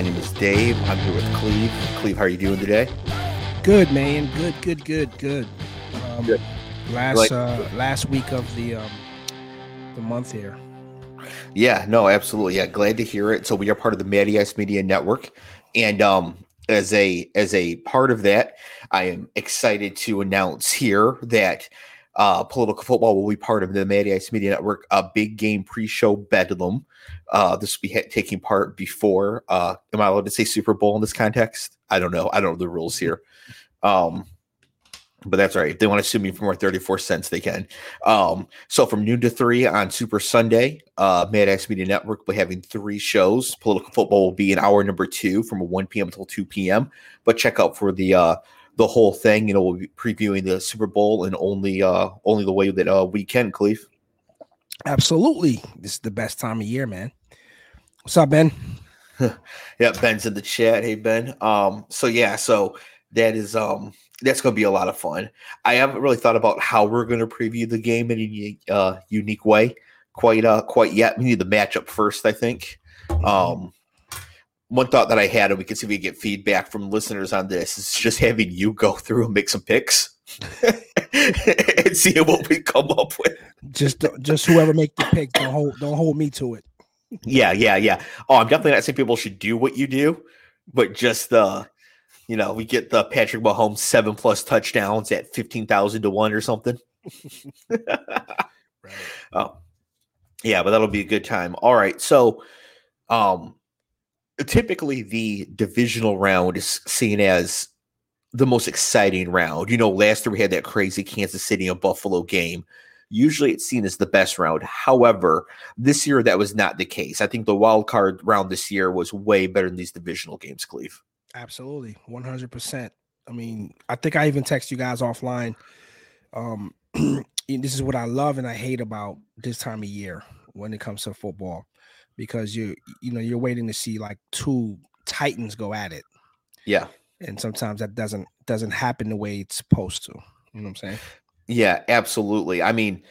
My name is Dave. I'm here with Cleve. Cleve, how are you doing today? Good, man. Good, good, good, good. Um, Good. Last Like- uh, last week of the um, the month here. Yeah, no, absolutely. Yeah, glad to hear it. So we are part of the Matty Ice Media Network, and um, as a as a part of that, I am excited to announce here that uh, Political Football will be part of the Matty Ice Media Network. A big game pre-show bedlam. Uh, this will be ha- taking part before. Uh, am I allowed to say Super Bowl in this context? I don't know. I don't know the rules here. Um, but that's all right. If they want to sue me for more 34 cents, they can. Um, so from noon to three on Super Sunday, uh, Matty Ice Media Network will be having three shows. Political football will be in hour number two from 1 p.m. until 2 p.m. But check out for the uh the whole thing. You know, we'll be previewing the Super Bowl and only uh only the way that uh we can, Cleve. Absolutely, this is the best time of year, man. What's up, Ben? Yeah, Ben's in the chat. Hey Ben. Um, so yeah, so that is um that's gonna be a lot of fun. I haven't really thought about how we're gonna preview the game in a unique, uh unique way quite uh quite yet. We need the matchup first, I think. Um one thought that I had, and we can see if we get feedback from listeners on this, is just having you go through and make some picks and see what we come up with. Just just whoever make the pick, don't hold don't hold me to it. Yeah, yeah, yeah. Oh, I'm definitely not saying people should do what you do, but just the, you know, we get the Patrick Mahomes seven plus touchdowns at fifteen thousand to one or something. Right. Oh, yeah, but that'll be a good time. All right, so, um, typically the divisional round is seen as the most exciting round. You know, last year we had that crazy Kansas City and Buffalo game. Usually it's seen as the best round. However, this year that was not the case. I think the wild card round this year was way better than these divisional games, Cleve. Absolutely, one hundred percent. I mean, I think I even text you guys offline. Um, this is what I love and I hate about this time of year when it comes to football, because you you know you're waiting to see like two titans go at it, Yeah. and sometimes that doesn't doesn't happen the way it's supposed to. You know what I'm saying? Yeah, absolutely. I mean,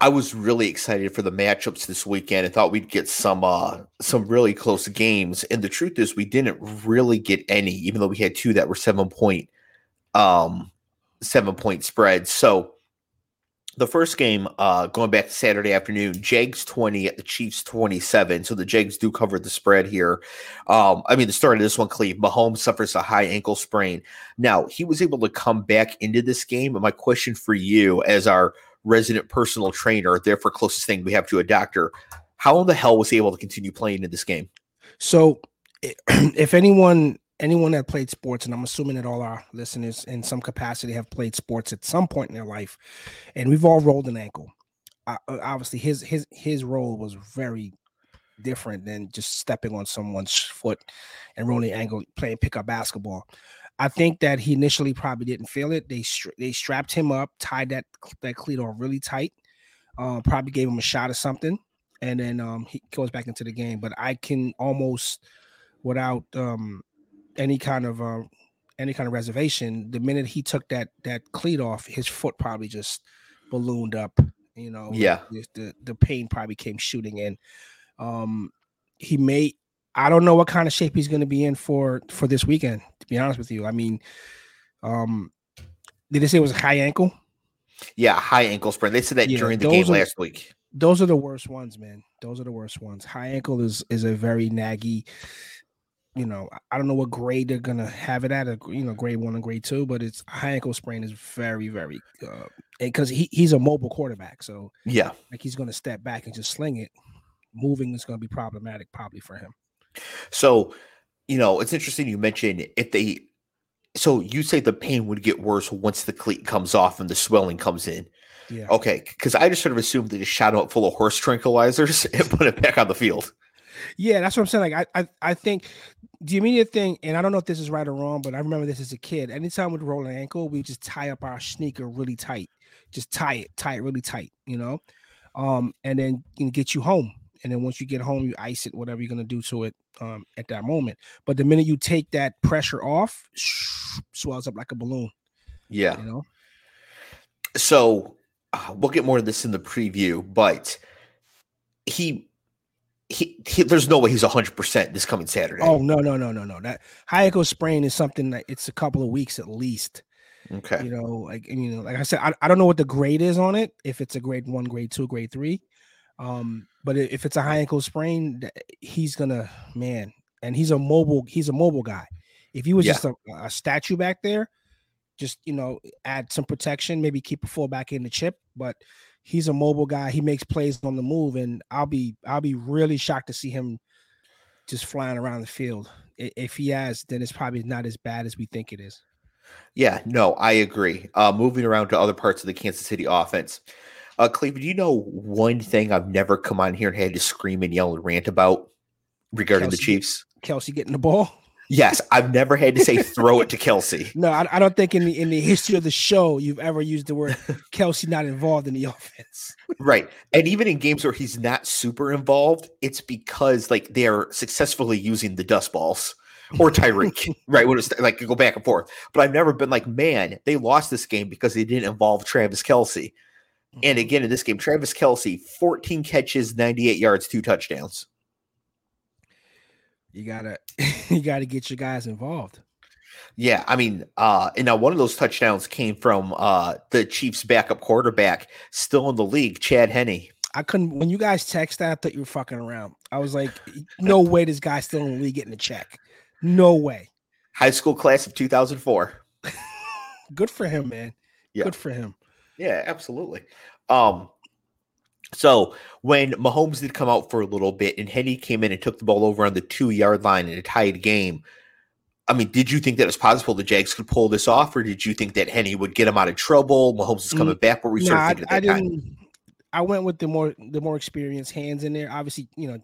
I was really excited for the matchups this weekend. I thought we'd get some uh some really close games. And the truth is we didn't really get any, even though we had two that were seven point um seven point spreads. So the first game, uh going back to Saturday afternoon, Jags 20 at the Chiefs 27. So the Jags do cover the spread here. Um, I mean the start of this one, Cleve, Mahomes suffers a high ankle sprain. Now he was able to come back into this game. And my question for you, as our resident personal trainer, therefore closest thing we have to a doctor, how in the hell was he able to continue playing in this game? So, if anyone anyone that played sports, and I'm assuming that all our listeners in some capacity have played sports at some point in their life, and we've all rolled an ankle. Uh, uh, obviously, his his his role was very different than just stepping on someone's foot and rolling the ankle playing pickup basketball. I think that he initially probably didn't feel it. They they strapped him up, tied that that cleat on really tight. Um, probably gave him a shot or something, and then um, he goes back into the game. But I can almost, without um, any kind of uh, any kind of reservation, the minute he took that that cleat off, his foot probably just ballooned up. You know, Yeah. the the, the pain probably came shooting in. Um, he may. I don't know what kind of shape he's going to be in for for this weekend. To be honest with you, I mean, um, did they say it was a high ankle? Yeah, high ankle sprain. They said that Yeah, during the game are- last week. those are the worst ones, man. Those are the worst ones. High ankle is is a very naggy. You know, I- don't know what grade they're gonna have it at. A you know, grade one and grade two, but it's high ankle sprain is very very uh, because he, he's a mobile quarterback, so Yeah. like he's gonna step back and just sling it. Moving is gonna be problematic probably for him. So, you know, it's interesting you mentioned if they so you say the pain would get worse once the cleat comes off and the swelling comes in. Yeah. Okay, because I just sort of assumed they just shot him up full of horse tranquilizers and put it back on the field. Yeah, that's what I'm saying. Like I, I, I think the immediate thing, and I don't know if this is right or wrong, but I remember this as a kid. Anytime we'd roll an ankle, we just tie up our sneaker really tight. Just tie it, tie it really tight, you know, um, and then you can get you home. And then once you get home, you ice it, whatever you're gonna do to it um, at that moment. But the minute you take that pressure off, swells up like a balloon. Yeah. You know, So uh, we'll get more of this in the preview, but he he, he, there's no way he's 100% this coming Saturday. Oh, no, no, no, no, no. That high ankle sprain is something that it's a couple of weeks at least. Okay. You know, like you know, like I said, I, I don't know what the grade is on it, if it's a grade one, grade two, grade three. Um, but if it's a high ankle sprain, he's gonna man, and he's a mobile, he's a mobile guy. If he was yeah. just a, a, statue back there, just you know, add some protection, maybe keep a fullback in the chip, but he's a mobile guy. He makes plays on the move, and I'll be I'll be really shocked to see him just flying around the field. If he has, then it's probably not as bad as we think it is. Yeah, no, I agree. Uh, moving around to other parts of the Kansas City offense. Uh, Cleveland, do you know one thing I've never come on here and had to scream and yell and rant about regarding Kelce, the Chiefs? Kelce getting the ball. Yes, I've never had to say throw it to Kelce. No, I, I, don't think in the in the history of the show you've ever used the word Kelce not involved in the offense. right, and even in games where he's not super involved, it's because like they're successfully using the dust balls or Tyreek, right? When it's like go back and forth. But I've never been like, man, they lost this game because they didn't involve Travis Kelce. And mm-hmm. again, in this game, Travis Kelce, 14 catches, 98 yards, two touchdowns. You gotta you gotta get your guys involved. Yeah, I mean, uh, and now one of those touchdowns came from uh the Chiefs backup quarterback, still in the league, Chad Henne. I couldn't when you guys text that, I thought you were fucking around. I was like, no way this guy's still in the league getting a check. No way. High school class of 2004. Good for him, man. Yeah. Good for him. Yeah, absolutely. Um, so when Mahomes did come out for a little bit and Henne came in and took the ball over on the two yard line in a tied game, I mean, did you think that it was possible the Jags could pull this off, or did you think that Henne would get him out of trouble? Mahomes is coming mm, back. What were you sort of I, I time? I went with the more the more experienced hands in there. Obviously, you know,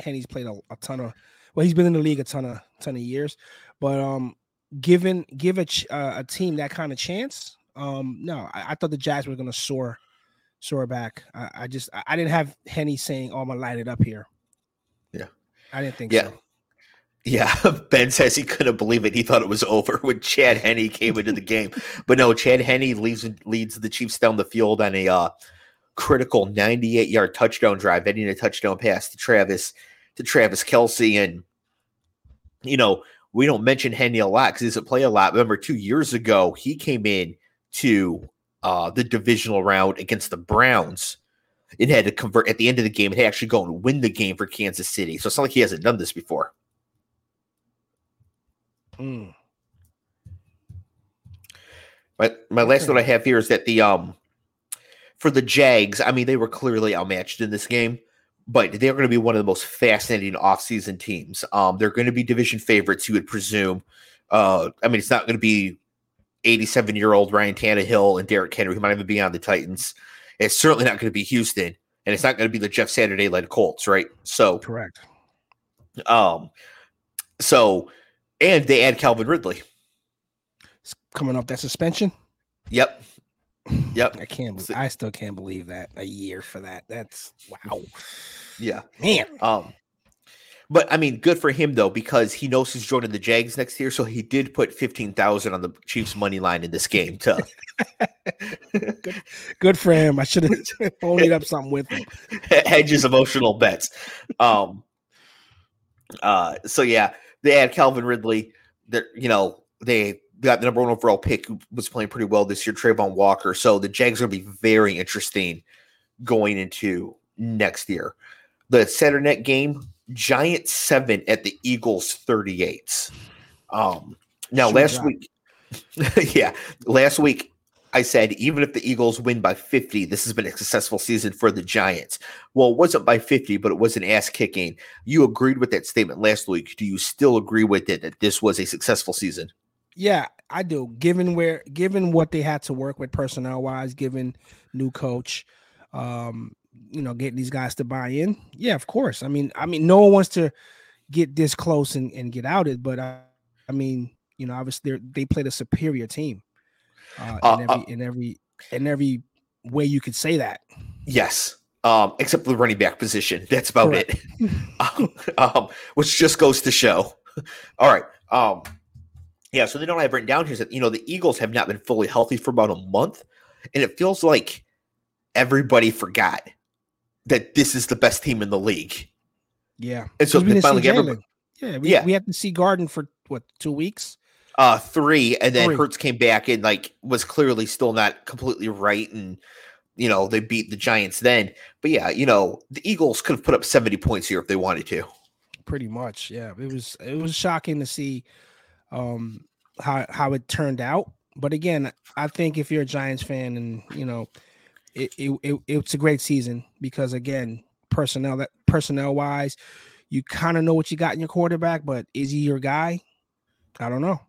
Henne's played a, a ton of well, he's been in the league a ton of ton of years, but um, given give a uh, a team that kind of chance, um, no, I, I thought the Jags were going to soar soar back. I, I just I, didn't have Henne saying, "Oh, I'm gonna light it up here." Yeah, I didn't think yeah. so. Yeah, Ben says he couldn't believe it. He thought it was over when Chad Henne came into the game, but no, Chad Henne leads leads the Chiefs down the field on a uh, critical 98 yard touchdown drive, ending a touchdown pass to Travis to Travis Kelce. And, you know, we don't mention Henne a lot because he doesn't play a lot. Remember, two years ago, he came in to uh, the divisional round against the Browns and had to convert at the end of the game and actually go and win the game for Kansas City. So it's not like he hasn't done this before. Mm. My my last note I have here is that the um for the Jags, I mean they were clearly outmatched in this game but they're going to be one of the most fascinating offseason teams. Um, they're going to be division favorites, you would presume. Uh, I mean, it's not going to be 87 year old Ryan Tannehill and Derrick Henry, who might even be on the Titans. It's certainly not going to be Houston, and it's not going to be the Jeff Saturday led Colts, right? So correct. Um, so and they add Calvin Ridley. It's coming off that suspension. Yep. Yep. I can't. I still can't believe that a year for that. That's wow. Yeah, man. Um, but I mean, good for him though because he knows he's joining the Jags next year. So he did put fifteen thousand on the Chiefs money line in this game too. good, good for him. I should have ponied up something with him. Hedges emotional bets. Um. Uh. So yeah, they had Calvin Ridley. That you know they got the number one overall pick who was playing pretty well this year, Travon Walker. So the Jags are going to be very interesting going into next year. The Saturday night game, Giants seven at the Eagles 38. Um, now, last week, yeah, last week I said even if the Eagles win by 50, this has been a successful season for the Giants. Well, it wasn't by 50, but it was an ass kicking. You agreed with that statement last week. Do you still agree with it that this was a successful season? Yeah, I do. Given where, given what they had to work with personnel wise, given new coach, um, you know, getting these guys to buy in. Yeah, of course. I mean, I mean, no one wants to get this close and, and get outed, but I, I mean, you know, obviously they they played a superior team uh, uh, in every uh, in every in every way you could say that. Yes. Um, except for the running back position. That's about Correct. it. um, um, which just goes to show. All right. Um, yeah, so they don't have written down here is that you know the Eagles have not been fully healthy for about a month, and it feels like everybody forgot that this is the best team in the league. Yeah. And so they finally everybody- Yeah, we, Yeah. we have to see Gardner for what two weeks? uh three, and then Three. Hurts came back and like was clearly still not completely right, and you know they beat the Giants then. But yeah, you know the Eagles could have put up seventy points here if they wanted to. Pretty much, yeah. It was it was shocking to see um how how it turned out. But again, I think if you're a Giants fan and you know it, it, it it's a great season because again, personnel that personnel wise, you kind of know what you got in your quarterback, but is he your guy? I don't know.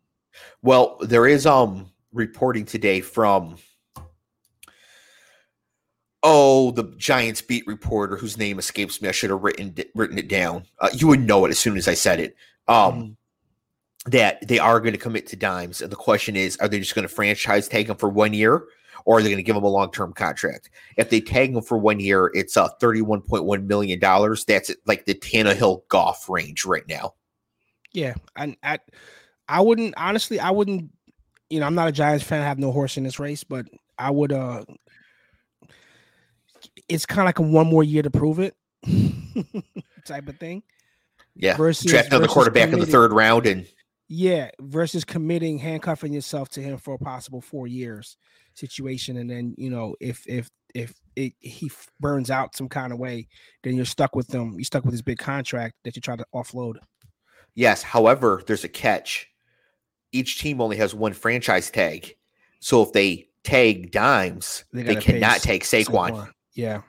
Well, there is um reporting today from oh the Giants beat reporter whose name escapes me. I should have written written it down. Uh, you would know it as soon as I said it. Um, Mhm. that they are going to commit to dimes, and the question is, are they just going to franchise tag him for one year, or are they going to give him a long term contract? If they tag him for one year, it's uh thirty one point one million dollars. That's like the Tannehill golf range right now. Yeah, and I, I wouldn't honestly. I wouldn't. You know, I'm not a Giants fan. I have no horse in this race, but I would. uh It's kind of like a one more year to prove it, type of thing. Yeah, Versus- draft another quarterback in the third round, and Yeah, versus committing, handcuffing yourself to him for a possible four years situation, and then you know if if if it, he f- burns out some kind of way, then you're stuck with them. You're stuck with this big contract that you try to offload. Yes. However, there's a catch. Each team only has one franchise tag. So if they tag dimes, They they, cannot take Saquon. Yeah,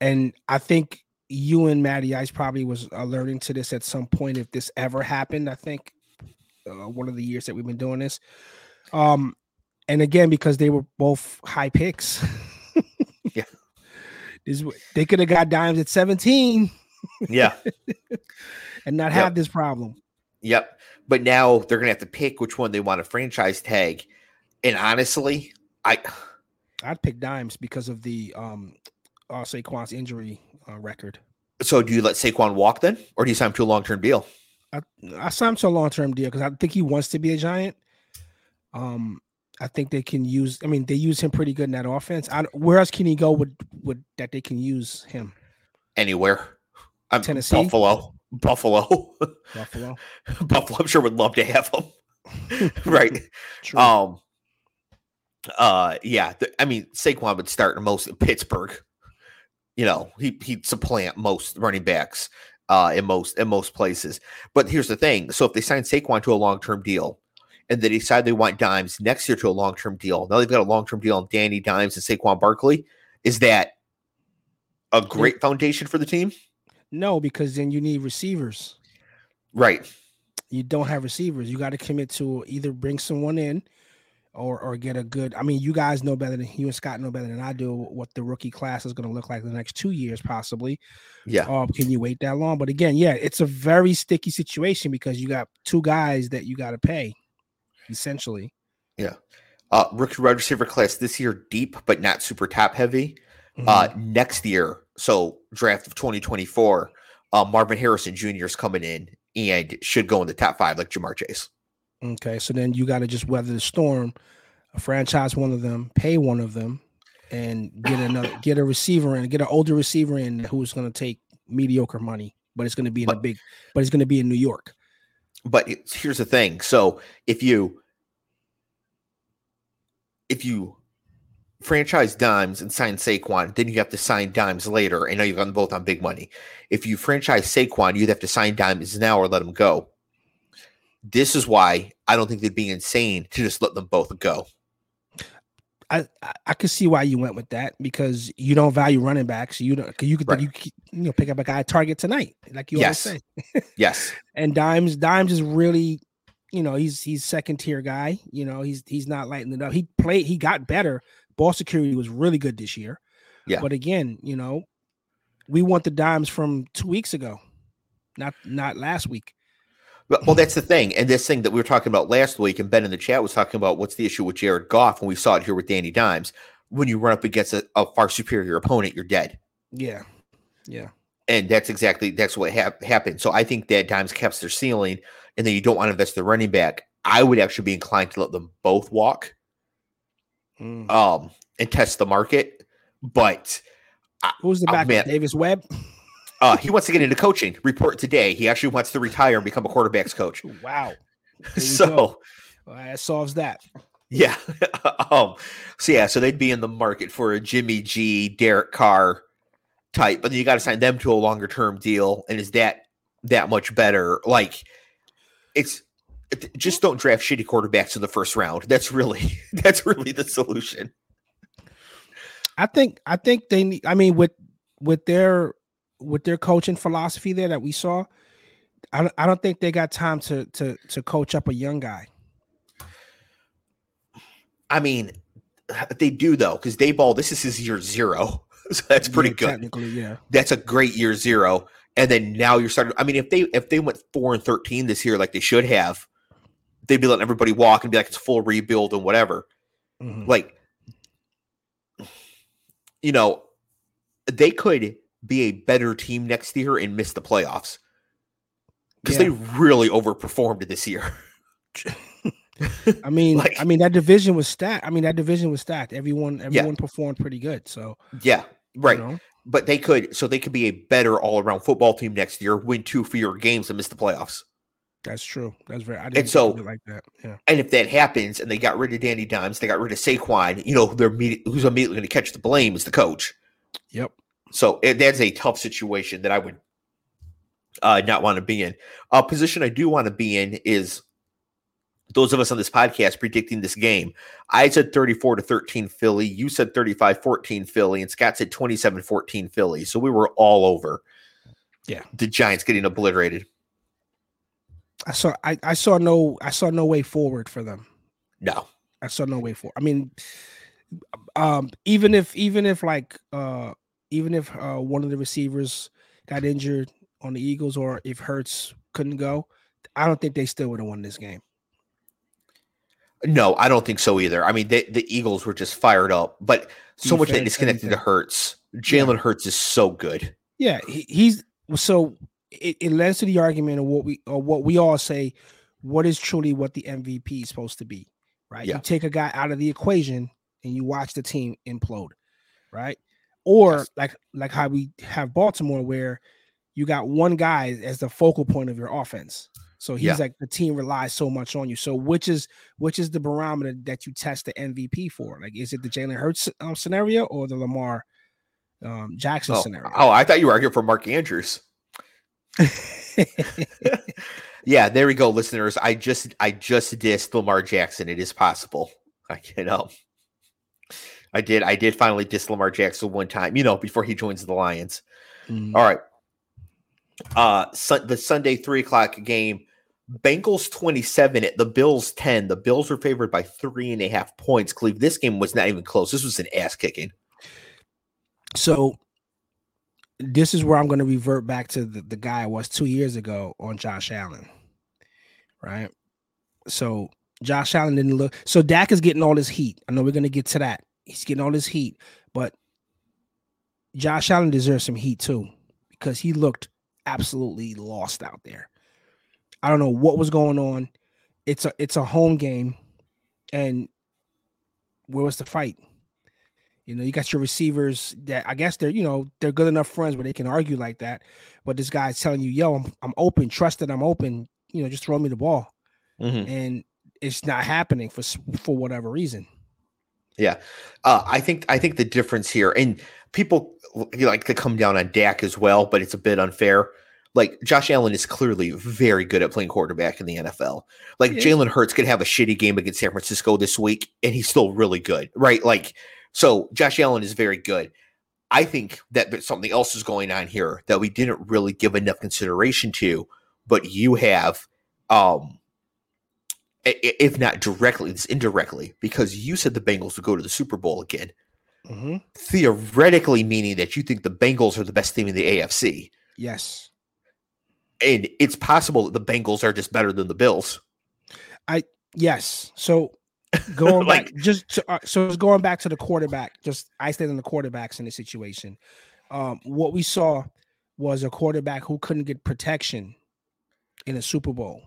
and I think you and Matty Ice probably was alerting to this at some point if this ever happened. I think uh, one of the years that we've been doing this. Um, and again because they were both high picks. Yeah. This, they could have got dimes at 17 Yeah. and not Yep. have this problem. yep. But now they're gonna have to pick which one they want to franchise tag. And honestly, I I'd pick dimes because of the um uh, Saquon's injury uh, record. so do you let Saquon walk then? Or do you sign him to a long term deal? I, I signed him to a long term deal because I think he wants to be a giant. Um, I think they can use. I mean, they use him pretty good in that offense. I, where else can he go with with that they can use him? Anywhere. I'm Tennessee? Buffalo. Buffalo. Buffalo. Buffalo, I'm sure would love to have him. right. True. Um. Uh. Yeah. th- I mean, Saquon would start in most in Pittsburgh. You know, he he'd supplant most running backs. Uh, in most in most places. But here's the thing: so if they sign Saquon to a long term deal, and they decide they want Dimes next year to a long term deal, now they've got a long term deal on Danny Dimes and Saquon Barkley. Is that a great foundation for the team? no, because then you need receivers. Right. You don't have receivers. You got to commit to either bring someone in, or or get a good. I mean, you guys know better than you and Scott know better than I do what the rookie class is going to look like the next two years, possibly. Yeah. Um, can you wait that long? But again, yeah, it's a very sticky situation because you got two guys that you got to pay, essentially. Yeah. Uh, rookie wide receiver class this year deep, but not super top heavy. Mhm. Uh, next year, so draft of 2024, uh, Marvin Harrison Jr. is coming in and should go in the top five, like Ja'Marr Chase. okay, so then you got to just weather the storm, franchise one of them, pay one of them, and get another, get a receiver in, get an older receiver in who's going to take mediocre money, but it's going to be in a big, but it's going to be in New York. But here's the thing: so if you if you franchise Dimes and sign Saquon, then you have to sign Dimes later. And now you've got them both on big money. If you franchise Saquon, you'd have to sign Dimes now or let him go. This is why I don't think they'd be insane to just let them both go. I, I I could see why you went with that because you don't value running backs. You don't. You could Right. you, you know pick up a guy at target tonight, like you Yes. always say. Yes. and Dimes Dimes is really, you know, he's he's second tier guy. You know, he's he's not lighting it up. He played, he got better. Ball security was really good this year. Yeah. But again, you know, we want the Dimes from two weeks ago, not not last week. Well, that's the thing. And this thing that we were talking about last week, and Ben in the chat was talking about what's the issue with Jared Goff, and we saw it here with Danny Dimes. When you run up against a, a far superior opponent, you're dead. Yeah. Yeah. And that's exactly that's what hap- happened. So I think that Dimes caps their ceiling, and then you don't want to invest the running back. I would actually be inclined to let them both walk, Mm. um, and test the market. But Who's the oh, back? man. Davis Webb. Uh, he wants to get into coaching. Report today. He actually wants to retire and become a quarterbacks coach. Wow. So well, that solves that. Yeah. um. So yeah. So they'd be in the market for a Jimmy G, Derek Carr type, but then you got to sign them to a longer term deal. And is that that much better? Like, it's it, just don't draft shitty quarterbacks in the first round. That's really that's really the solution. I think I think they need. I mean, with with their with their coaching philosophy there that we saw, I don't, I don't think they got time to to to coach up a young guy. I mean, they do though, because Daboll, this is his year zero. So that's pretty Yeah, good. Technically, yeah. That's a great year zero. And then now you're starting. I mean, if they if they went four and thirteen this year like they should have, they'd be letting everybody walk and be like it's full rebuild and whatever. Mhm. Like, you know, they could be a better team next year and miss the playoffs because Yeah. they really overperformed this year. I mean, like- I mean that division was stacked. I mean that division was stacked. Everyone, everyone performed pretty good. So yeah, you right. know, But they could, so they could be a better all around football team next year, win two fewer games and miss the playoffs. that's true. That's very. I didn't so- of it like that. Yeah. And if that happens and they got rid of Danny Dimes, they got rid of Saquon, you know, they're who's immediately going to catch the blame is the coach. Yep. So it, that's a tough situation that I would uh, not want to be in. A position I do want to be in is those of us on this podcast predicting this game. I said 34 to 13 Philly. You said 35 14 Philly. And Scott said 27 14 Philly. So we were all over. Yeah. The Giants getting obliterated. I saw. I, I saw no. I saw no way forward for them. No. I saw no way forward. I mean, um, even if even if like uh even if uh one of the receivers got injured on the Eagles or if Hurts couldn't go, I don't think they still would have won this game. No, I don't think so either. I mean, they, the Eagles were just fired up, but so much that Defense, to everything. Hurts. Jalen Hurts is so good. Yeah, he, he's so it, it lends to the argument of what we or what we all say. What is truly what the MVP is supposed to be, right? Yeah. You take a guy out of the equation and you watch the team implode, right? Or Yes. like like how we have Baltimore, where you got one guy as the focal point of your offense. So he's Yeah. like the team relies so much on you. So which is which is the barometer that you test the MVP for? Like, is it the Jalen Hurts um, scenario or the Lamar um, Jackson Oh, scenario? oh, I thought you were arguing for Mark Andrews. Yeah, there we go, listeners. I just I just dissed Lamar Jackson. It is possible. I you know. I did I did finally diss Lamar Jackson one time, you know, before he joins the Lions. Mm. All right. Uh sun, the Sunday three o'clock game. Bengals 27 at the Bills 10. The Bills were favored by three and a half points. Cleve, this game was not even close. This was an ass kicking. So this is where I'm going to revert back to the, the guy I was two years ago on Josh Allen. Right. So Josh Allen didn't look so Dak is getting all his heat. I know we're gonna get to that. He's getting all his heat, but Josh Allen deserves some heat too, because he looked absolutely lost out there. I don't know what was going on. It's a it's a home game, and where was the fight? You know, you got your receivers that I guess they're, you know, they're good enough friends where they can argue like that. But this guy's telling you, yo, I'm, I'm open, trust that I'm open, you know, just throw me the ball. Mm-hmm. And it's not happening for for whatever reason. Yeah, uh, I think I think the difference here, and people like to come down on Dak as well, but it's a bit unfair. Like Josh Allen is clearly very good at playing quarterback in the NFL. Like Yeah. Jalen Hurts could have a shitty game against San Francisco this week, and he's still really good, right? Like so, Josh Allen is very good. I think that there's something else is going on here that we didn't really give enough consideration to, but you have, um, if not directly, it's indirectly because you said the Bengals would go to the Super Bowl again Mhm. theoretically meaning that you think the Bengals are the best team in the AFC. Yes. And it's possible that the Bengals are just better than the Bills. I, yes. So going Like- back, just to, uh, so it's going back to the quarterback. Just isolating the quarterbacks in the situation. Um, what we saw was a quarterback who couldn't get protection in a Super Bowl.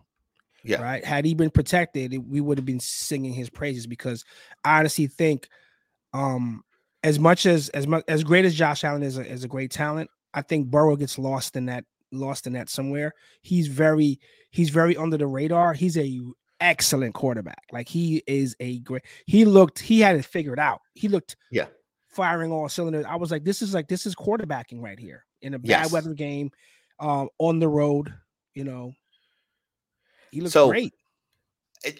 Yeah. Right. Had he been protected, we would have been singing his praises because I honestly think, um, as much as as much as great as Josh Allen is a, is a great talent, I think Burrow gets lost in that lost in that somewhere. He's very he's very under the radar. He's a excellent quarterback. Like he is a great. He looked he had it figured out. He looked yeah firing all cylinders. I was like, this is like this is quarterbacking right here in a bad Yes. weather game, um, on the road. You know, he looks So- great.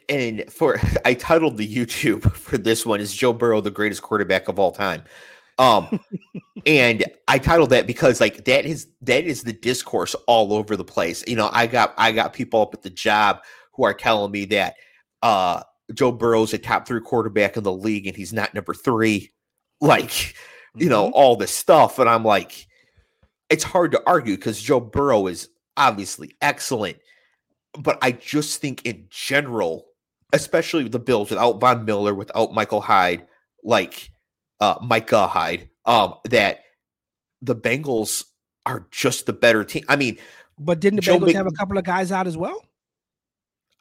and for I titled the YouTube for this one is Joe Burrow the greatest quarterback of all time. Um and I titled that because like that is that is the discourse all over the place. You know, I got I got people up at the job who are telling me that uh Joe Burrow's a top 3 quarterback in the league and he's not number 3. Like, you know, Mhm. all this stuff and I'm like it's hard to argue cuz Joe Burrow is obviously excellent but I just think in general, especially with the Bills without Von Miller, without Michael Hyde, like uh Micah Hyde, um, that the Bengals are just the better team. I mean, but didn't the Joe Bengals Mc- have a couple of guys out as well?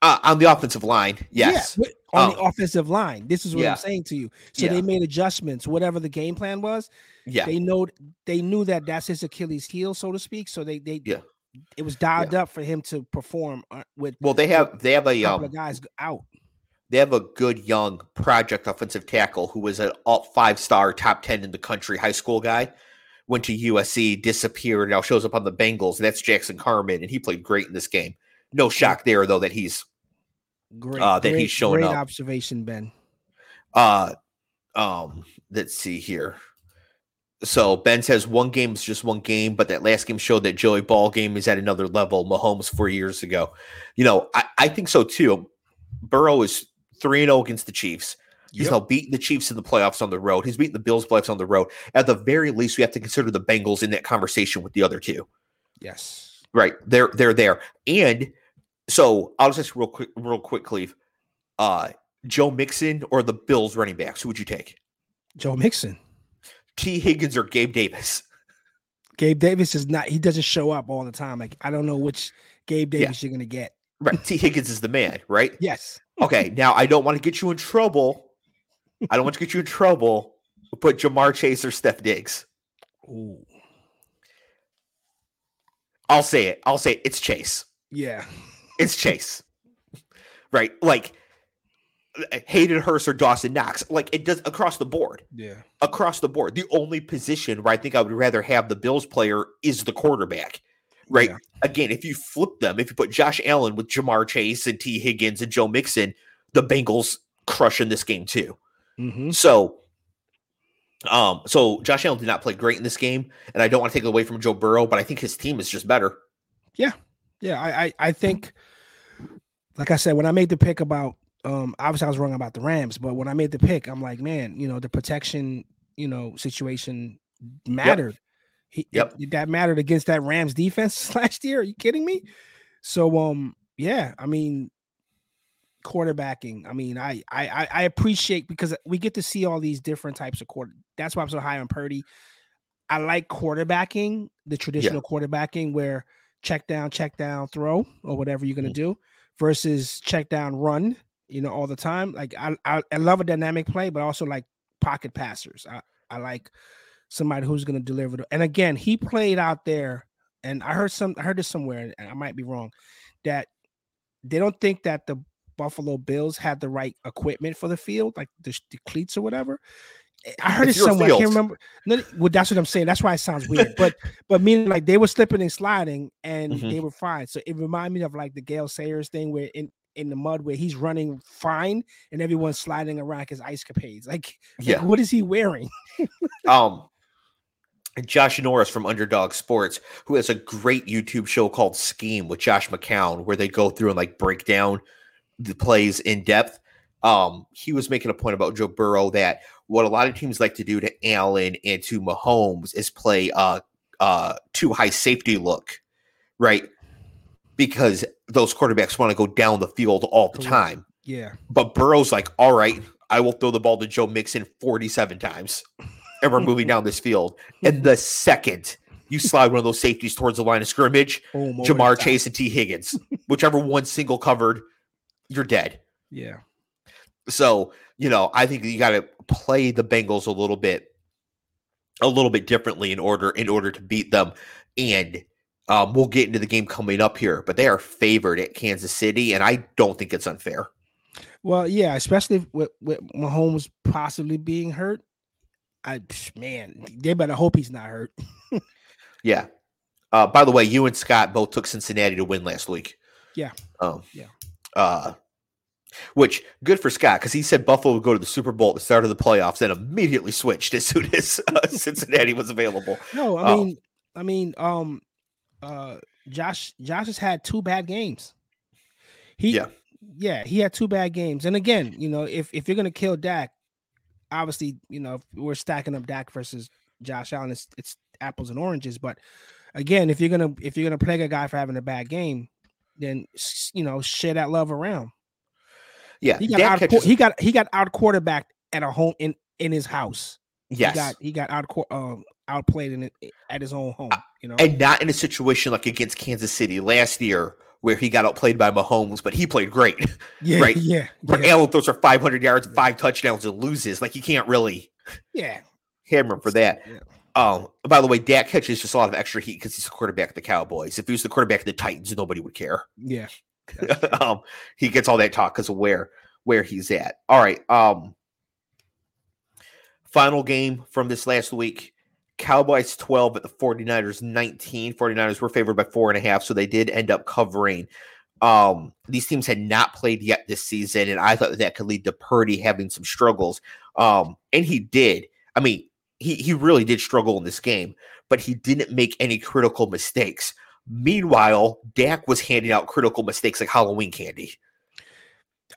uh, on the offensive line, yes. Yeah, on the Oh. offensive line. This is what Yeah. I'm saying to you. So Yeah. they made adjustments, whatever the game plan was. Yeah. They know they knew that that's his Achilles heel, so to speak. So they they Yeah. It was dialed up for him to perform uh, with Well, they have they have a a couple um, guys out. they have a good young project offensive tackle who was an all five star top 10 in the country high school guy went to usc disappeared now shows up on the bengals and that's jackson carman and he played great in this game no shock there though that he's Great, uh, that he's showing great up. observation, Ben. uh um let's see here so ben says one game is just one game but that last game showed that joey ball game is at another level mahomes four years ago you know i, I think so too burrow is three and zero against the chiefs He's Yep. now beaten the Chiefs in the playoffs on the road. He's beaten the Bills playoffs on the road. At the very least, we have to consider the Bengals in that conversation with the other two. Yes. Right. They're they're there. And so I'll just ask real quick, real quick, Cleve. Uh Joe Mixon or the Bills running backs, who would you take? Joe Mixon. T. Higgins or Gabe Davis? Gabe Davis is not he doesn't show up all the time. Like I don't know which Gabe Yeah. Davis you're gonna get. Right. T. Higgins is the man, right? Yes. Okay. Now I don't want to get you in trouble. I don't want to get you in trouble. but Put Ja'Marr Chase or Steph Diggs. Ooh. I'll say it. I'll say it. It's Chase. Yeah. It's Chase. right. Like Hayden Hurst or Dawson Knox. Like it does across the board. Yeah. Across the board. The only position where I think I would rather have the Bills player is the quarterback. Right. Yeah. Again, if you flip them, if you put Josh Allen with Ja'Marr Chase and T. Higgins and Joe Mixon, the Bengals crushing this game too. Mhm. So, um, so Josh Allen did not play great in this game, and I don't want to take it away from Joe Burrow, but I think his team is just better. Yeah. Yeah, I, I I think, like I said, when I made the pick about, um, obviously I was wrong about the Rams, but when I made the pick, I'm like, man, you know, the protection, you know, situation mattered. He, Yep. it- that mattered against that Rams defense last year. Are you kidding me? So, um, yeah, I mean, quarterbacking. I mean, I I I- appreciate because we get to see all these different types of quarter. That's why I'm so high on Purdy. I like quarterbacking, the traditional quarterbacking where check down, check down, throw, or whatever you're gonna Mhm. do, versus check down, run. You know, all the time. Like I, I, I love a dynamic play, but also like pocket passers. I, I like somebody who's gonna deliver. The, and again, he played out there, and I heard some, I heard this somewhere, and I might be wrong, that they don't think that the Buffalo Bills had the right equipment for the field, like the, the cleats or whatever. Eh, I heard It's it somewhere. I can't remember. No, well, that's what I'm saying. That's why it sounds weird. But but meaning like they were slipping and sliding and Mhm. they were fine. So it reminded me of like the Gale Sayers thing where in in the mud where he's running fine and everyone's sliding around his ice capades. Like, like, what is he wearing? Um, Josh Norris from Underdog Sports, who has a great YouTube show called Scheme with Josh McCown, where they go through and like break down the plays in depth. Um, he was making a point about Joe Burrow that what a lot of teams like to do to Allen and to Mahomes is play uh uh two high safety look, right? Because those quarterbacks want to go down the field all the time. Yeah. But Burrow's like, all right, I will throw the ball to Joe Mixon 47 times and we're moving down this field. And the second you slide one of those safeties towards the line of scrimmage, the Ja'Marr. Chase and T. Higgins, whichever one single covered, you're dead. Yeah. So, you know, I think you got to play the Bengals a little bit a little bit differently in order in order to beat them. And um, we'll get into the game coming up here, but they are favored at Kansas City, and I don't think it's unfair. Well, yeah, especially with, with Mahomes possibly being hurt. I man, they better hope he's not hurt. yeah. Uh, by the way, you and Scott both took Cincinnati to win last week. Yeah. Um, yeah. Uh, which good for Scott because he said Buffalo would go to the Super Bowl at the start of the playoffs and immediately switched as soon as uh, Cincinnati was available. No, I mean, I mean, um, uh, Josh, Josh has had two bad games. He, yeah, yeah, he had two bad games. And again, you know, if if you're gonna kill Dak, obviously, you know, we're stacking up Dak versus Josh Allen. It's it's apples and oranges. But again, if you're gonna if you're gonna plague a guy for having a bad game, then you know, share that love around. Yeah, he got out, catches- he got he got out quarterbacked at a home in in his house. Yes, he got he got out um outplayed in at his own home. You know, and not in a situation like against Kansas City last year where he got outplayed by Mahomes, but he played great. Yeah, right. Yeah, where yeah. Allen throws for 500 yards, five touchdowns, and loses. Like you can't really, yeah, hammer for that. Yeah. Um, by the way, Dak catches just a lot of extra heat because he's the quarterback of the Cowboys. If he was the quarterback of the Titans, nobody would care. Yeah. um, he gets all that talk because of where where he's at. All right. Um, final game from this last week. Cowboys 12 at the 49ers 19. 49ers were favored by four and a half, so they did end up covering. Um, these teams had not played yet this season, and I thought that could lead to Purdy having some struggles. Um, and he did. I mean, he he really did struggle in this game, but he didn't make any critical mistakes. Meanwhile, Dak was handing out critical mistakes like Halloween candy.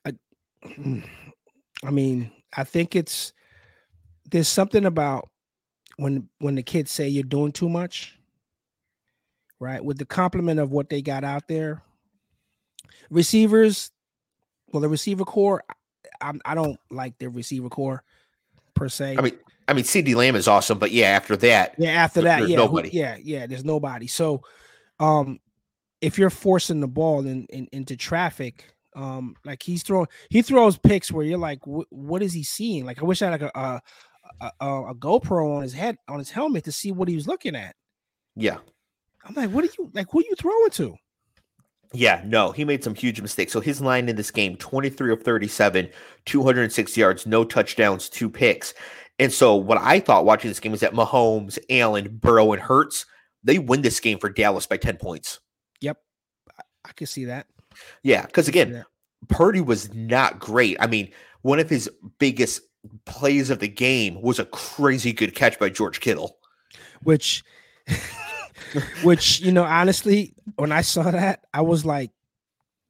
I, I mean, I think it's there's something about when when the kids say you're doing too much, right? With the compliment of what they got out there, receivers, well, the receiver corps, I, I don't like their receiver corps per se. I mean, I mean, CeeDee Lamb is awesome, but yeah, after that, yeah, after that, yeah, nobody. Who, yeah, yeah, there's nobody. So, um, if you're forcing the ball in, in into traffic, um, like he's throwing, he throws picks where you're like, what is he seeing? Like, I wish I had like a, a, a, a GoPro on his head on his helmet to see what he was looking at. Yeah, I'm like, what are you like? Who are you throwing to? Yeah, no, he made some huge mistakes. So his line in this game 23 of 37, 206 yards, no touchdowns, two picks. And so what I thought watching this game was that Mahomes, Allen, Burrow, and Hurts, they win this game for Dallas by 10 points. Yep. I can see that. Yeah, because again, Purdy was not great. I mean, one of his biggest plays of the game was a crazy good catch by George Kittle. Which which, you know, honestly, when I saw that, I was like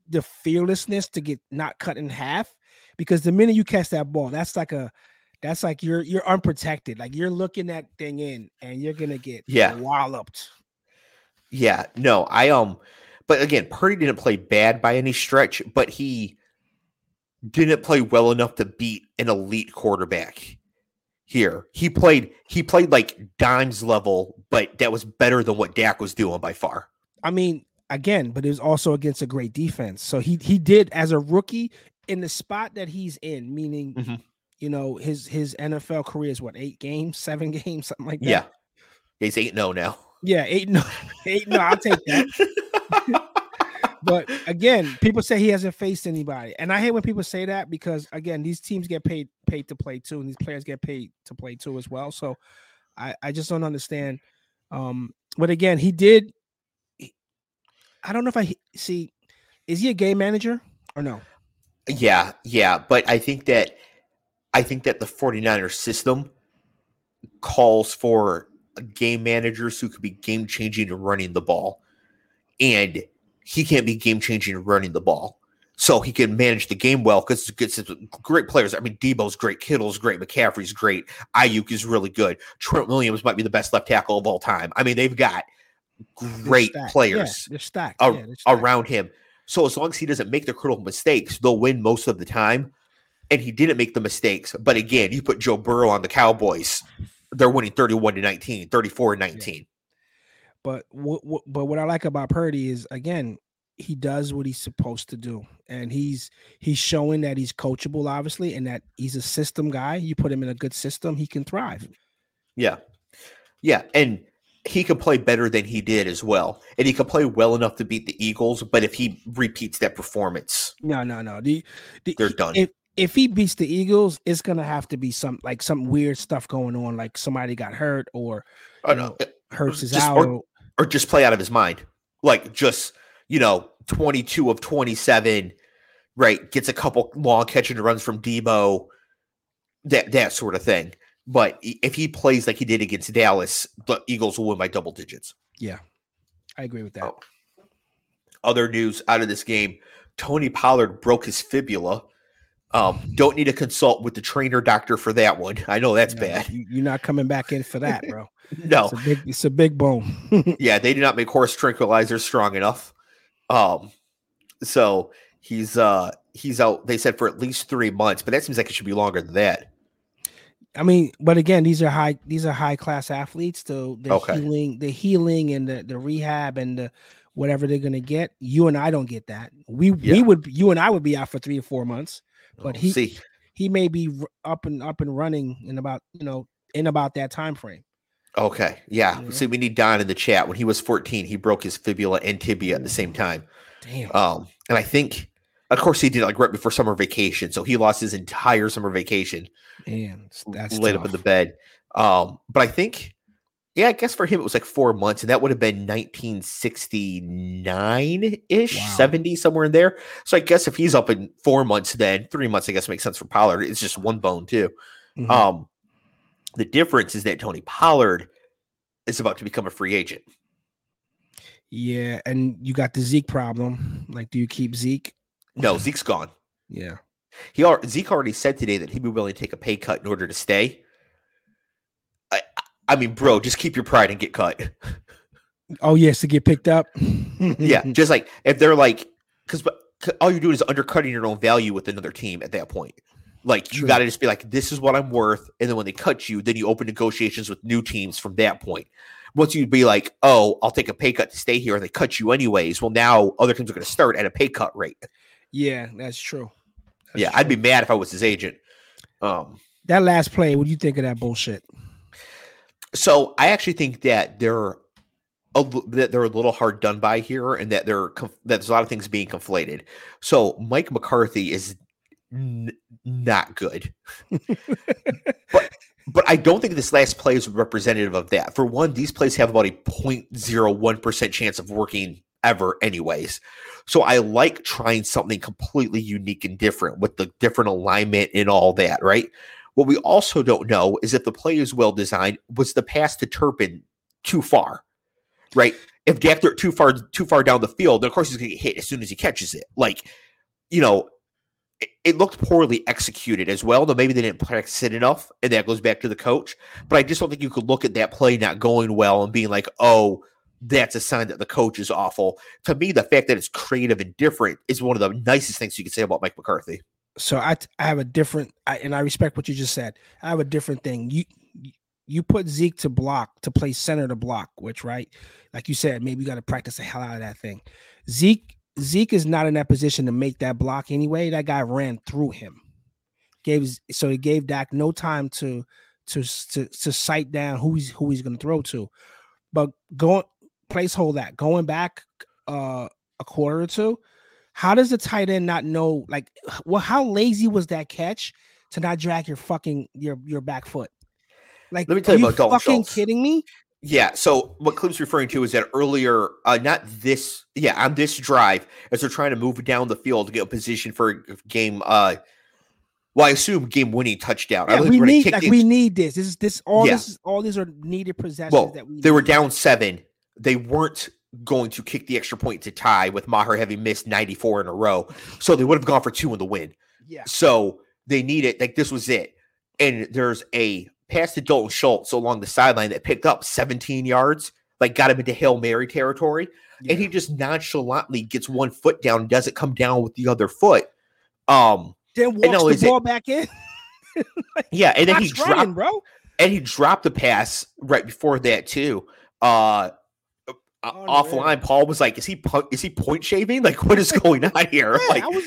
the fearlessness to get not cut in half because the minute you catch that ball, that's like a that's like you're you're unprotected. Like you're looking that thing in and you're gonna get yeah walloped. Yeah, no, I um, but again, Purdy didn't play bad by any stretch, but he didn't play well enough to beat an elite quarterback. Here, he played he played like Dimes level, but that was better than what Dak was doing by far. I mean, again, but it was also against a great defense. So he he did as a rookie in the spot that he's in, meaning mm-hmm you know, his his NFL career is what eight games, seven games, something like that. Yeah, he's eight no now. Yeah, eight no, eight no. I'll take that. but again, people say he hasn't faced anybody, and I hate when people say that because again, these teams get paid paid to play too, and these players get paid to play too as well. So I I just don't understand. Um, but again, he did. I don't know if I see. Is he a game manager or no? Yeah, yeah, but I think that I think that the 49ers system calls for game managers who could be game changing and running the ball. And he can't be game changing running the ball. So he can manage the game well because it's good great players. I mean, Deebo's great, Kittle's great, McCaffrey's great, Aiyuk is really good. Trent Williams might be the best left tackle of all time. I mean, they've got great players yeah, they're stacked. A- yeah, they're stacked. around him. So as long as he doesn't make the critical mistakes, they'll win most of the time and he didn't make the mistakes. But again, you put Joe Burrow on the Cowboys, they're winning 31 to 19, 34 to 19. Yeah. But what, what, but what I like about Purdy is again, he does what he's supposed to do. And he's he's showing that he's coachable, obviously, and that he's a system guy. You put him in a good system, he can thrive. Yeah. Yeah, and he could play better than he did as well, and he could play well enough to beat the Eagles. But if he repeats that performance, no, no, no, the, the, they're done. If if he beats the Eagles, it's gonna have to be some like some weird stuff going on, like somebody got hurt or oh, no. Hurts his just, out, or, or just play out of his mind, like just you know, twenty two of twenty seven, right? Gets a couple long catching runs from Deebo, that that sort of thing. But if he plays like he did against Dallas, the Eagles will win by double digits. Yeah, I agree with that. Oh. Other news out of this game: Tony Pollard broke his fibula. Um, don't need to consult with the trainer doctor for that one. I know that's no, bad. You're not coming back in for that, bro. no, it's a big, it's a big bone. yeah, they do not make horse tranquilizers strong enough. Um, so he's uh he's out. They said for at least three months, but that seems like it should be longer than that. I mean, but again, these are high these are high class athletes. So the okay. healing, the healing and the, the rehab and the whatever they're gonna get. You and I don't get that. We yeah. we would you and I would be out for three or four months, but oh, he see. he may be up and up and running in about you know in about that time frame. Okay, yeah. See, we need Don in the chat. When he was 14, he broke his fibula and tibia at the same time. Damn. Um, and I think, of course, he did like right before summer vacation, so he lost his entire summer vacation Man, that's laid tough. up in the bed. Um, but I think, yeah, I guess for him it was like four months, and that would have been 1969 ish, wow. 70 somewhere in there. So I guess if he's up in four months, then three months, I guess makes sense for Pollard. It's just one bone too. Mm-hmm. Um, the difference is that Tony Pollard is about to become a free agent. Yeah, and you got the Zeke problem. Like, do you keep Zeke? No, Zeke's gone. Yeah. He Zeke already said today that he'd be willing to take a pay cut in order to stay. I, mean, bro, just keep your pride and get cut. Oh yes, to get picked up. yeah, just like if they're like, because all you're doing is undercutting your own value with another team at that point. Like you got to just be like, this is what I'm worth, and then when they cut you, then you open negotiations with new teams from that point. Once you'd be like, oh, I'll take a pay cut to stay here, and they cut you anyways. Well, now other teams are going to start at a pay cut rate. Yeah, that's true. That's yeah, true. I'd be mad if I was his agent. Um, that last play, what do you think of that bullshit? So I actually think that they're a, that they're a little hard done by here, and that they're that there's a lot of things being conflated. So Mike McCarthy is n- not good, but but I don't think this last play is representative of that. For one, these plays have about a 0.01 percent chance of working ever, anyways. So I like trying something completely unique and different with the different alignment and all that, right? What we also don't know is if the play is well designed, was the pass to Turpin too far, right? If Dak too far too far down the field, then of course he's going to get hit as soon as he catches it. Like, you know, it, it looked poorly executed as well. Though maybe they didn't practice it enough, and that goes back to the coach. But I just don't think you could look at that play not going well and being like, "Oh, that's a sign that the coach is awful. To me, the fact that it's creative and different is one of the nicest things you can say about Mike McCarthy. So I, I have a different, I, and I respect what you just said. I have a different thing. You you put Zeke to block to play center to block, which right, like you said, maybe you got to practice the hell out of that thing. Zeke Zeke is not in that position to make that block anyway. That guy ran through him. Gave so he gave Dak no time to to to to sight down who he's who he's going to throw to. But going place hold that going back uh, a quarter or two. How does the tight end not know? Like, well, how lazy was that catch to not drag your fucking your your back foot? Like, let me tell you, about Dalton fucking Schultz. kidding me? Yeah. So what Cleve's referring to is that earlier, uh, not this, yeah, on this drive, as they're trying to move down the field to get a position for game. Uh, well, I assume game winning touchdown. Yeah, we need like we need this. This is this all yeah. this is all these are needed possessions well, that we they were down seven they weren't going to kick the extra point to tie with Maher having missed 94 in a row. So they would have gone for two in the win. Yeah. So they needed, like, this was it. And there's a pass to Dalton Schultz along the sideline that picked up 17 yards, like, got him into Hail Mary territory. Yeah. And he just nonchalantly gets one foot down and doesn't come down with the other foot. Um, then walks the ball it, back in. like, yeah. And then he dropped, bro. And he dropped the pass right before that, too. Uh, uh, oh, offline. Paul was like, "Is he is he point shaving? Like, what is going on here?" Yeah, like, I was,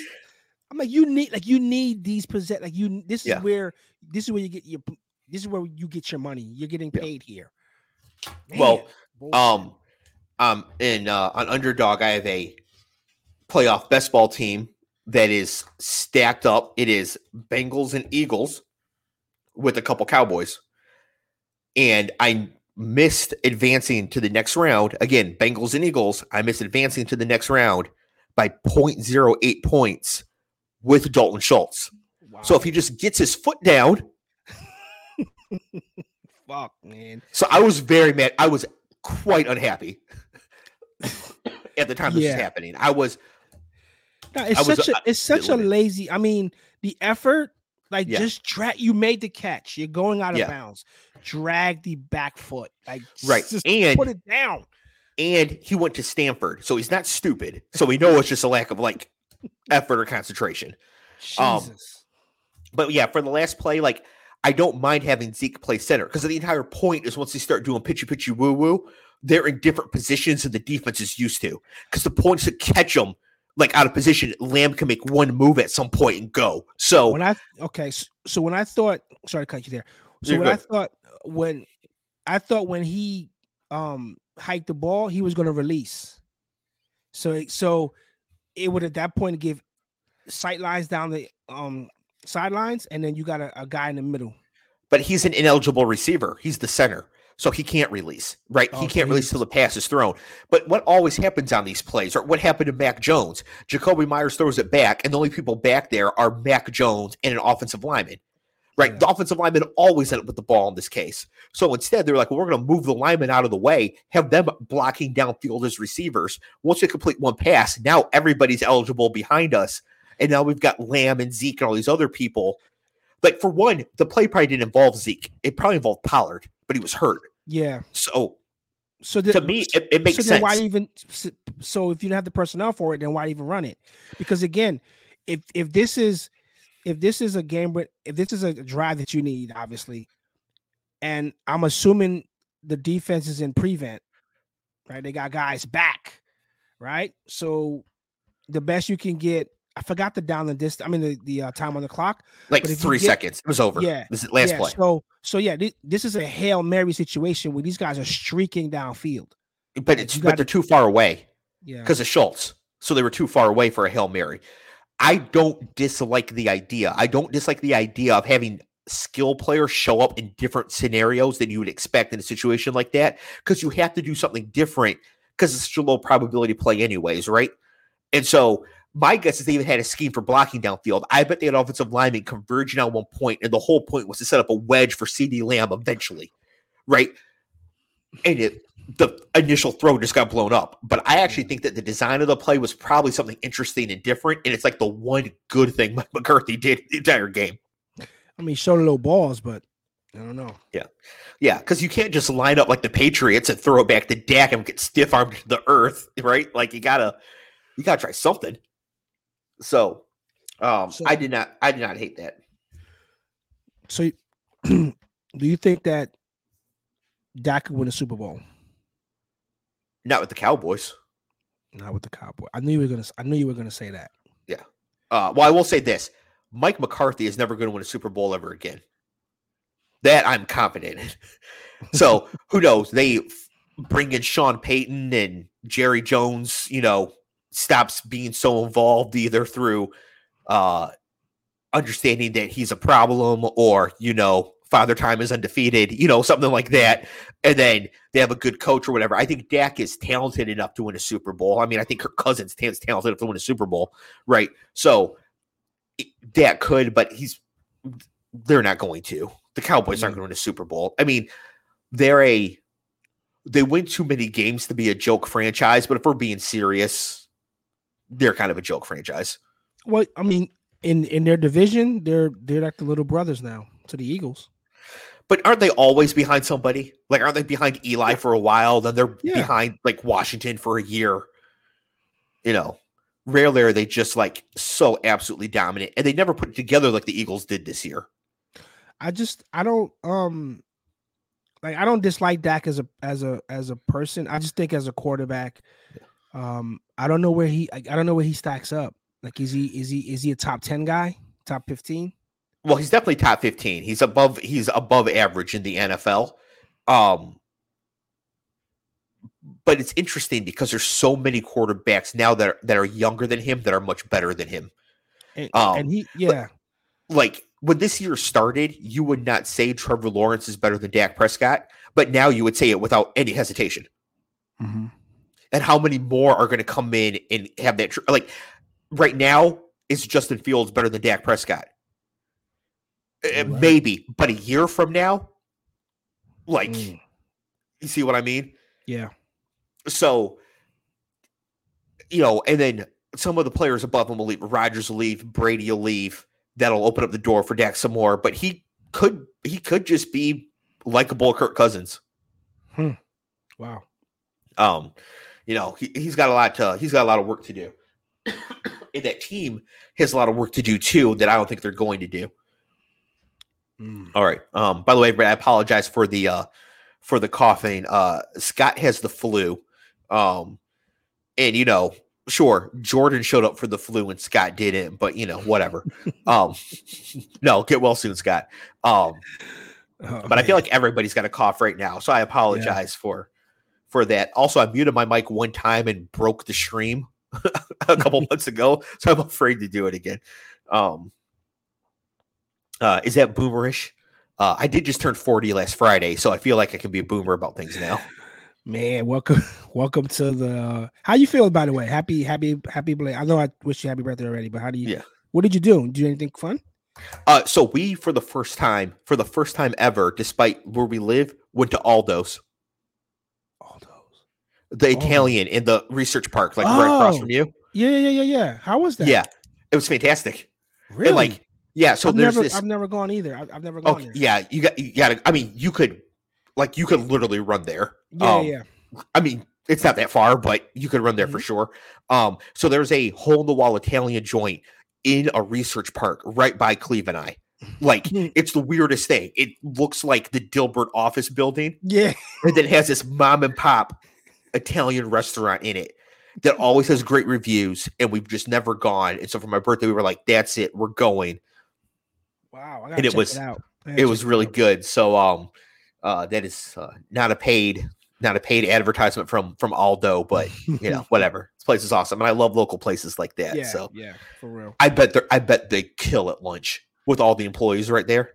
I'm like, you need like you need these possess like you. This is yeah. where this is where you get your this is where you get your money. You're getting Yeah. paid here. Well, Man, bullshit. Um, um, in uh, on underdog, I have a playoff best ball team that is stacked up. It is Bengals and Eagles with a couple Cowboys, and I missed advancing to the next round. Again, Bengals and Eagles. I missed advancing to the next round by 0.08 points with Dalton Schultz. So if he just gets his foot down, fuck, man. so I was very mad. I was quite unhappy at the time this Yeah. was happening. I was No, it's I was- such a I- it's such a lazy. I mean, the effort, like Yeah. just drag. You made the catch. You're going out of Yeah. bounds. Drag the back foot. Like right, just and put it down. and he went to Stanford, so he's not stupid. So we know it's just a lack of like effort or concentration. Um, Jesus. But yeah, for the last play, like I don't mind having Zeke play center because the entire point is once they start doing pitchy pitchy woo woo, they're in different positions than the defense is used to. Because the point is to catch them like out of position. Lamb can make one move at some point and go. So when I okay, so, so when I thought, sorry to cut you there. So when I thought when I thought when he um hiked the ball, he was going to release. So so it would at that point give sight lines down the um sidelines, and then you got a, a guy in the middle. but he's an ineligible receiver. He's the center. So he can't release, right? Oh, he can't release till the pass is thrown. But what always happens on these plays, or what happened to Mac Jones? Jakobi Meyers throws it back, and the only people back there are Mac Jones and an offensive lineman. Right? Yeah. The offensive lineman always end up with the ball in this case. So instead, they're like, well, we're going to move the lineman out of the way, have them blocking downfield as receivers. Once we complete one pass, now everybody's eligible behind us. And now we've got Lamb and Zeke and all these other people. Like, for one, the play probably didn't involve Zeke. It probably involved Pollard, but he was hurt. Yeah. So So the, to me, it, it makes so sense. why even so if you don't have the personnel for it, then why even run it? Because again, if if this is if this is a game, if this is a drive that you need, obviously, and I'm assuming the defense is in prevent, right? They got guys back, right? So the best you can get. I forgot the down the distance. I mean the the uh, time on the clock. like but three get- seconds. It was over. Yeah, This is last yeah, play. So so yeah, this, this is a hail mary situation where these guys are streaking downfield. But it's but gotta- they're too far away Yeah. because of Schultz. So they were too far away for a Hail Mary. I don't dislike the idea. I don't dislike the idea of having skill players show up in different scenarios than you would expect in a situation like that because you have to do something different because it's such a low probability play anyways, right? And so my guess is they even had a scheme for blocking downfield. I bet they had offensive linemen converging on one point, and the whole point was to set up a wedge for CeeDee Lamb eventually, right? And it the initial throw just got blown up. But I actually think that the design of the play was probably something interesting and different, and it's like the one good thing Mike McCarthy did the entire game. I mean, showed a little balls, but I don't know. Yeah. Yeah, because you can't just line up like the Patriots and throw it back to Dak and get stiff armed to the earth, right? Like you gotta, you gotta try something. So, um, So- I did not, I did not hate that. So, do you think that Dak could win a Super Bowl? Not with the Cowboys. Not with the Cowboy. I knew you were gonna. I knew you were gonna say that. Yeah. Uh, well, I will say this: Mike McCarthy is never going to win a Super Bowl ever again. That I'm confident in. So who knows? They f- bring in Sean Payton and Jerry Jones. You know, stops being so involved either through uh, understanding that he's a problem, or you know, Father Time is undefeated. You know, something like that. And then they have a good coach or whatever. I think Dak is talented enough to win a Super Bowl. I mean, I think Kirk Cousins is talented enough to win a Super Bowl, right? So it- Dak could, but he's they're not going to. The Cowboys aren't Mhm. going to win a Super Bowl. I mean, they're a they win too many games to be a joke franchise, but if we're being serious, they're kind of a joke franchise. Well, I mean, in in their division, they're they're like the little brothers now to the Eagles. But aren't they always behind somebody? Like, aren't they behind Eli for a while? Then they're Yeah. behind like Washington for a year. You know, rarely are they just like so absolutely dominant, and they never put it together like the Eagles did this year. I just I don't um like I don't dislike Dak as a as a as a person. I just think as a quarterback, um, I don't know where he I, I don't know where he stacks up. Like is he is he is he a top 10 guy? Top 15? Well, he's definitely top 15. He's above he's above average in the NFL. Um but it's interesting because there's so many quarterbacks now that are, that are younger than him that are much better than him. And, Um, and he, yeah, Like when this year started, you would not say Trevor Lawrence is better than Dak Prescott, but now you would say it without any hesitation. Mhm. And how many more are going to come in and have that? Like right now, is Justin Fields better than Dak Prescott? Uh, Right. Maybe, but a year from now, like Mm. you see what I mean? yeah, so you know, and then some of the players above him will leave. Rodgers will leave, Brady will leave. That'll open up the door for Dak some more. But he could he could just be likable Kirk Cousins. wow, Um, you know, he, he's got a lot to he's got a lot of work to do. and that team has a lot of work to do too that I don't think they're going to do. Mm. All right. Um, by the way, Brad, I apologize for the uh for the coughing. Uh Scott has the flu. Um and you know, sure, Jordan showed up for the flu and Scott didn't, but you know, whatever. um no, get well soon, Scott. Um Oh, but I feel like everybody's got a cough right now, so I apologize for for that. Also, I muted my mic one time and broke the stream a couple months ago, so I'm afraid to do it again. Um, uh, is that boomerish? Uh, I did just turn 40 last Friday, so I feel like I can be a boomer about things now. man, welcome, welcome to the. How you feel by the way? Happy, happy, happy. Bla- I know I wish you happy birthday already, but how do you? Yeah. What did you do? Did you do anything fun? Uh, so we, for the first time, for the first time ever, despite where we live, went to Aldo's, All those. the Oh. Italian in the research park, like right across Oh. from you. Yeah, yeah, yeah, yeah. How was that? Yeah, it was fantastic. really. And like, yeah, so I've there's never, this. I've never gone either. I've, I've never gone Oh there. yeah, you got you got to. I mean, you could, like, you could literally run there. yeah, um, yeah. I mean, it's not that far, but you could run there for sure. Um, so there's a hole in the wall Italian joint in a research park right by Cleve and I. Like, it's the weirdest thing. It looks like the Dilbert office building, Yeah, and then has this mom and pop Italian restaurant in it that always has great reviews, and we've just never gone. And so for my birthday, we were like, "That's it, we're going." Wow. And it check was- it out. It was really out. good. So um uh that is uh, not a paid not a paid advertisement from from Aldo, but you know, whatever. This place is awesome. And I love local places like that. yeah, So yeah, for real. I bet they I bet they kill at lunch with all the employees right there.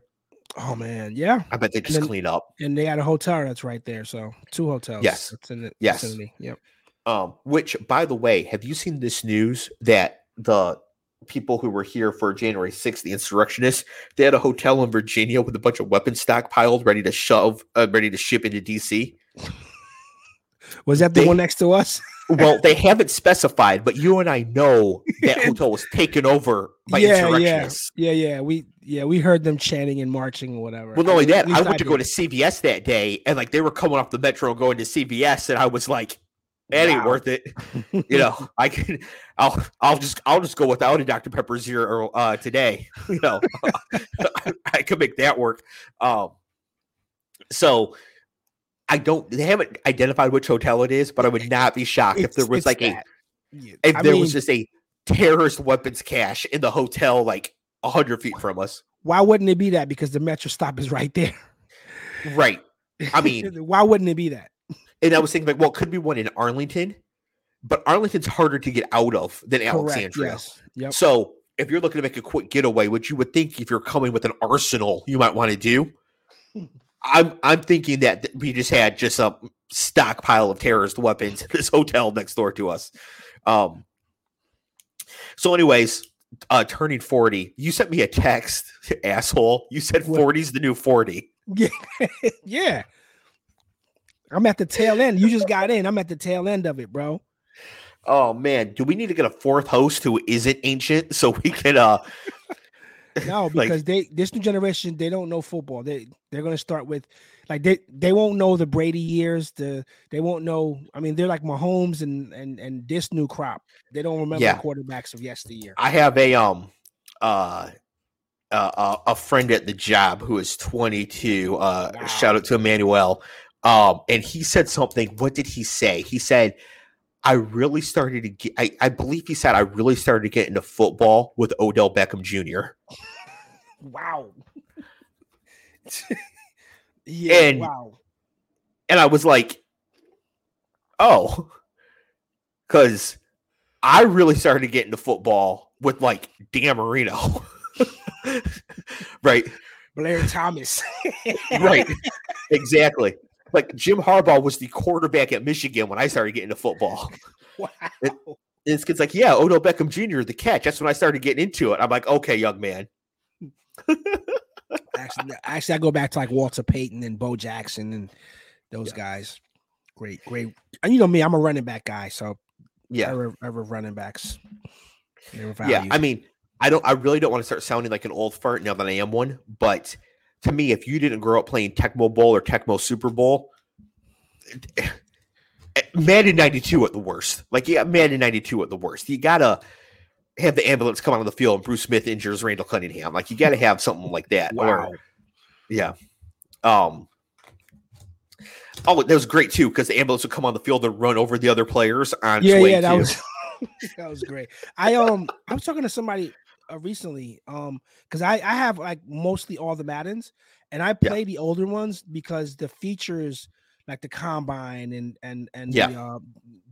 Oh man, yeah. I bet they just then- clean up. And they got a hotel that's right there. So two hotels. Yes. That's in the Yes. vicinity. Yep. Um, which by the way, have you seen this news that the people who were here for January 6th, the insurrectionists, they had a hotel in Virginia with a bunch of weapons stockpiled, ready to shove, uh, ready to ship into DC. Was that the They- one next to us? Well, they haven't specified, but you and I know that hotel was taken over by yeah, yeah, insurrectionists. yeah, yeah. We yeah, we heard them chanting and marching or whatever. Well, not only that, I went to go to CVS that day, and like they were coming off the metro going to CVS, and I was like, "That ain't Wow. worth it." You know, I can, I'll, I'll just, I'll just go without a Dr Pepper zero uh, today. You know, I could make that work. Um, so I don't. They haven't identified which hotel it is, but I would not be shocked if there was like a that. Yeah, if I there mean, was just a terrorist weapons cache in the hotel like a hundred feet from us. why wouldn't it be that? Because the metro stop is right there. Right. I mean, why wouldn't it be that? And I was thinking like, well, it could be one in Arlington, but Arlington's harder to get out of than Alexandria. Yes. Yep. So if you're looking to make a quick getaway, which you would think if you're coming with an arsenal, you might want to do. I'm I'm thinking that we just had just a stockpile of terrorist weapons in this hotel next door to us. Um. So, anyways, uh, turning forty, you sent me a text, asshole. You said What? 40's the new forty. Yeah. yeah. I'm at the tail end. You just got in. I'm at the tail end of it, bro. Oh man, do we need to get a fourth host who isn't ancient so we can uh No, Like- because they this new generation they don't know football. They they're gonna start with like they they won't know the Brady years. The they won't know. I mean, they're like Mahomes and and and this new crop. They don't remember Yeah. the quarterbacks of yesteryear. I have a um uh uh, uh, a friend at the job who is 22 uh Wow. shout out to Emmanuel um and he said something what did he say he said I really started to get I, I believe he said I really started to get into football with Odell Beckham Jr. wow. yeah. And- wow. and I was like, oh, because I really started to get into football with like Dan Marino. right, Blair Thomas. right, exactly. Like Jim Harbaugh was the quarterback at Michigan when I started getting into football. wow. And this kid's like, yeah, Odell Beckham Jr., the catch. That's when I started getting into it. I'm like, okay, young man. actually, actually, I go back to like Walter Payton and Bo Jackson and those guys. Great, great. And you know me, I'm a running back guy, so Yeah, ever, ever running backs. Yeah. I mean, I don't. I really don't want to start sounding like an old fart now that I am one. But to me, if you didn't grow up playing Tecmo Bowl or Tecmo Super Bowl, Madden '92 at the worst. Like yeah, Madden '92 at the worst. You gotta have the ambulance come out on the field and Bruce Smith injures Randall Cunningham. Like you gotta have something like that. or- yeah. Um. Oh, that was great too because the ambulance would come on the field and run over the other players on Yeah, yeah, that to- was that was great. I um I was talking to somebody uh, recently um because I I have like mostly all the Maddens and I Yeah. play the older ones because the features like the combine and and and Yeah. the, uh,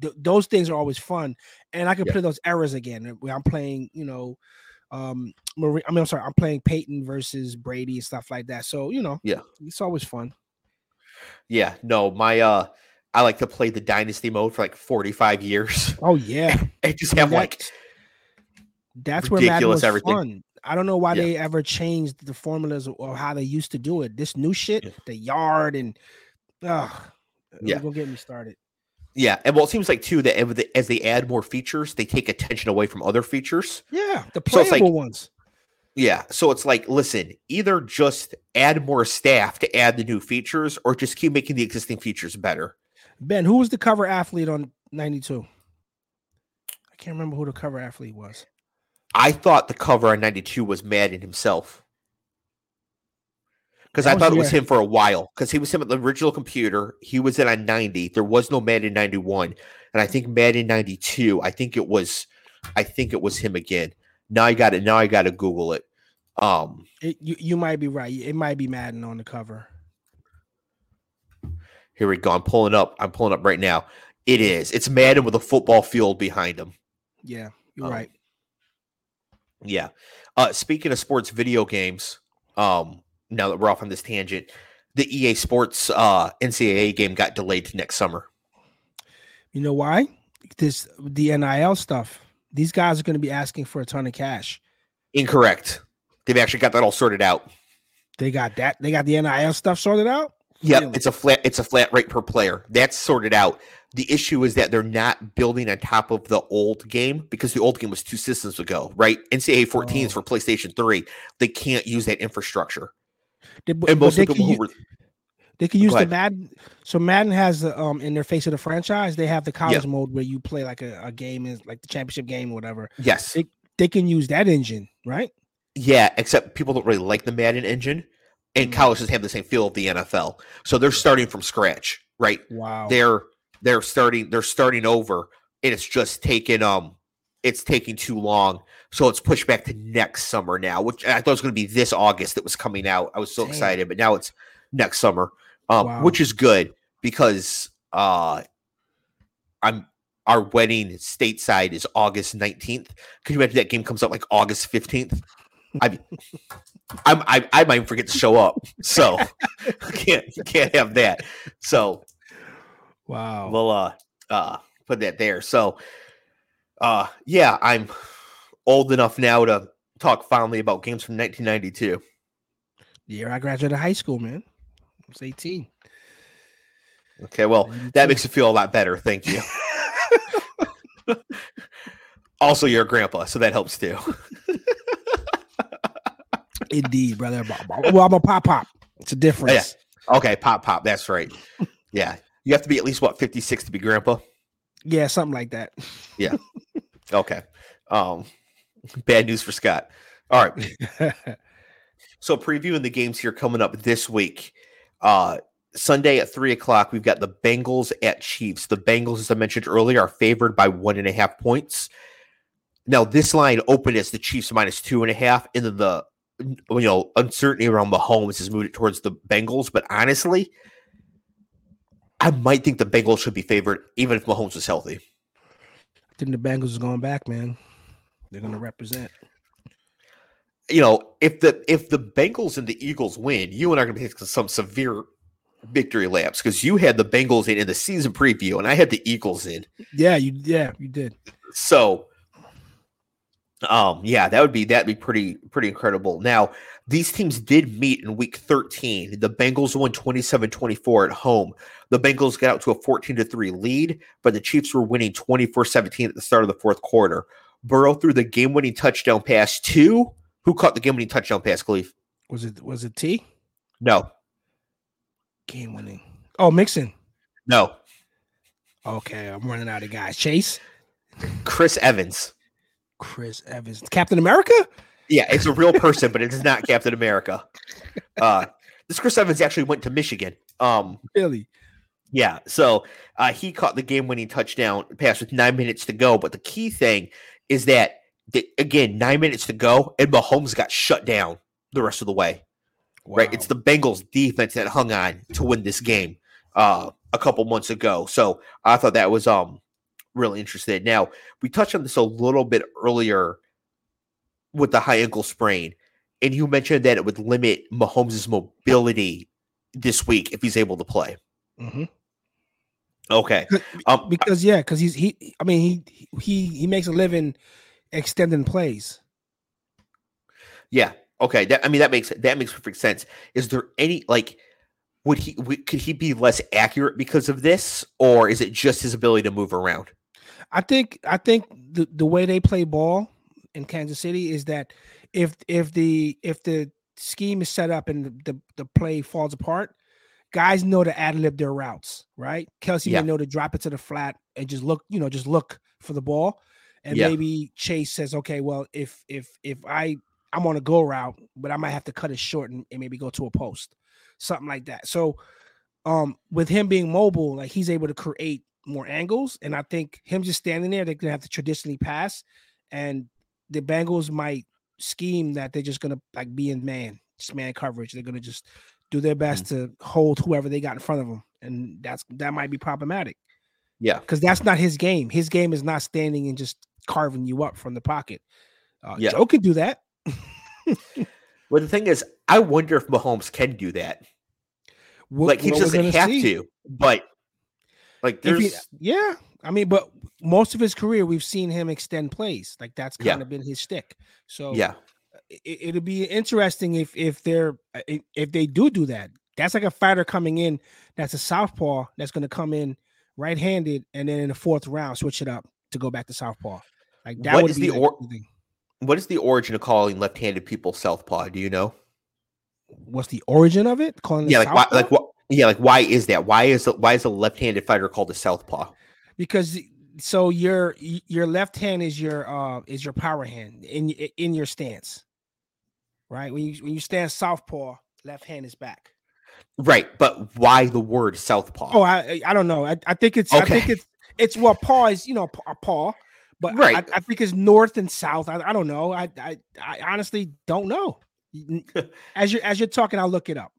th- those things are always fun and I can Yeah. play those errors again uh, where I'm playing you know um Marie, I mean I'm sorry I'm playing Peyton versus Brady and stuff like that so you know Yeah. it's always fun Yeah, no, my uh I like to play the dynasty mode for like 45 years. oh yeah and just have like that's- where Madden was everything. fun. I don't know why Yeah. they ever changed the formulas or how they used to do it. This new shit, Yeah. the yard and uh Yeah. gonna get me started. yeah, and well it seems like too that as they- add more features, they take attention away from other features. Yeah, the So it's playable like- ones. Yeah, so it's like listen, either just add more staff to add the new features or just keep making the existing features better. Ben, who was the cover athlete on 92? I can't remember who the cover athlete was. I thought the cover on 92 was Madden himself. Because I thought it was him for a while. Because he was him at the original computer. He was in on 90. There was no Madden 91. And I think Madden 92, I think it was I think it was him again. Now I got it. Now I gotta Google it. Um It, you, you might be right. It might be Madden on the cover. here we go. I'm pulling up. I'm pulling up right now. It is. It's Madden with a football field behind him. Yeah, you're Um, right. Yeah. Uh speaking of sports video games, um, now that we're off on this tangent, the EA Sports uh NCAA game got delayed to next summer. You know why? This the NIL stuff. These guys are going to be asking for a ton of cash. Incorrect. They've actually got that all sorted out. They got that. They got the NIL stuff sorted out. Yep, Really? it's a flat it's a flat rate per player. That's sorted out. The issue is that they're not building on top of the old game because the old game was two systems ago, right? NCAA 14 is Oh. for PlayStation 3. They can't use that infrastructure. They, but, And most they of can, people who were they can use the. Madden. So Madden has the um in their face of the franchise. They have the college mode where you play like a, a game is like the championship game or whatever. yes. They- They can use that engine, right? Yeah, except people don't really like the Madden engine, and Mm. colleges have the same feel of the NFL. So they're starting from scratch, right? Wow. They're they're starting they're starting over, and it's just taking um it's taking too long. So it's pushed back to next summer now, which I thought was going to be this August that was coming out. I was so Damn. excited, but now it's next summer, um, Wow. which is good because uh, I'm our wedding stateside is August 19th. Can you imagine that game comes out like August 15th? I I'm, I I might forget to show up, so can't can't have that. So wow. we'll uh uh put that there. So uh yeah, I'm old enough now to talk fondly about games from 1992. the year I graduated high school, man. I was 18. Okay, well that makes it feel a lot better. Thank you. also, you're a grandpa, so that helps too. Indeed, brother. Well, I'm a pop pop. It's a difference. Okay, pop pop. That's right. Yeah, you have to be at least what 56 to be grandpa. Yeah, something like that. Yeah. Okay. Um, bad news for Scott. All right. So previewing the games here coming up this week. Uh Sunday at three o'clock, we've got the Bengals at Chiefs. The Bengals, as I mentioned earlier, are favored by one and a half points. Now, this line opened as the Chiefs minus two and a half, and then the you know uncertainty around Mahomes has moved it towards the Bengals. But honestly, I might think the Bengals should be favored even if Mahomes is healthy. I think the Bengals is going back, man. They're going to represent. You know, if the if the Bengals and the Eagles win, you and I are going to take some severe victory laps because you had the Bengals in in the season preview and I had the Eagles in. Yeah, you yeah you did. So, um, yeah, that would be that'd be pretty pretty incredible. Now, these teams did meet in week 13. The Bengals won 27-24 at home. The Bengals got out to a 14 to 3 lead, but the Chiefs were winning 24-17 at the start of the fourth quarter. Burrow threw the game-winning touchdown pass to who caught the game-winning touchdown pass, Cleve? Was it was it T? No. Game winning. Oh, Mixon. No. Okay, I'm running out of guys. Chase. Chris Evans. Chris Evans. Captain America? Yeah, it's a real person, but it is not Captain America. Uh, this Chris Evans actually went to Michigan. Um, really? Yeah. So uh, he caught the game-winning touchdown pass with nine minutes to go. But the key thing is that the, again, nine minutes to go, and Mahomes got shut down the rest of the way. Wow. Right? It's the Bengals defense that hung on to win this game uh, a couple months ago. So I thought that was um really interesting. Now we touched on this a little bit earlier with the high ankle sprain, and you mentioned that it would limit Mahomes' mobility this week if he's able to play. Mm-hmm. Okay, um, because yeah, because he's he. I mean, he he he makes a living extending plays. Yeah. Okay. That I mean that makes that makes perfect sense. Is there any like? Would he could he be less accurate because of this, or is it just his ability to move around? I think I think the, the way they play ball in Kansas City is that if if the if the scheme is set up and the, the, the play falls apart, guys know to ad lib their routes, right? Kelce yeah. may know to drop it to the flat and just look, you know, just look for the ball. And yeah. maybe Chase says, okay, well, if if if I I'm on a go route, but I might have to cut it short and, and maybe go to a post, something like that. So um with him being mobile, like he's able to create more angles. And I think him just standing there, they're gonna have to traditionally pass. And the Bengals might scheme that they're just gonna like be in man, just man coverage. They're gonna just do their best mm-hmm. to hold whoever they got in front of them, and that's that might be problematic. Yeah, because that's not his game. His game is not standing and just carving you up from the pocket. Uh, yeah. Joe can do that. well, the thing is, I wonder if Mahomes can do that. What, like he doesn't have see. to, but like there's he, yeah. I mean, but most of his career, we've seen him extend plays. Like that's kind yeah. of been his stick. So yeah, it, will be interesting if if they're uh, if they do do that. That's like a fighter coming in. That's a southpaw that's going to come in right-handed, and then in the fourth round switch it up to go back to southpaw. Like that what would is the or- what is the origin of calling left-handed people southpaw? Do you know? What's the origin of it? Calling yeah, like why, like what? Yeah, like why is that? Why is the, why is a left-handed fighter called a southpaw? Because so your your left hand is your uh is your power hand in in your stance, right? When you when you stand southpaw, left hand is back. Right, but why the word southpaw? Oh, I I don't know. I, I think it's okay. I think it's it's well paw is you know a paw, but right. I, I, think it's north and south. I, I don't know. I, I I honestly don't know. as you're as you're talking, I'll look it up.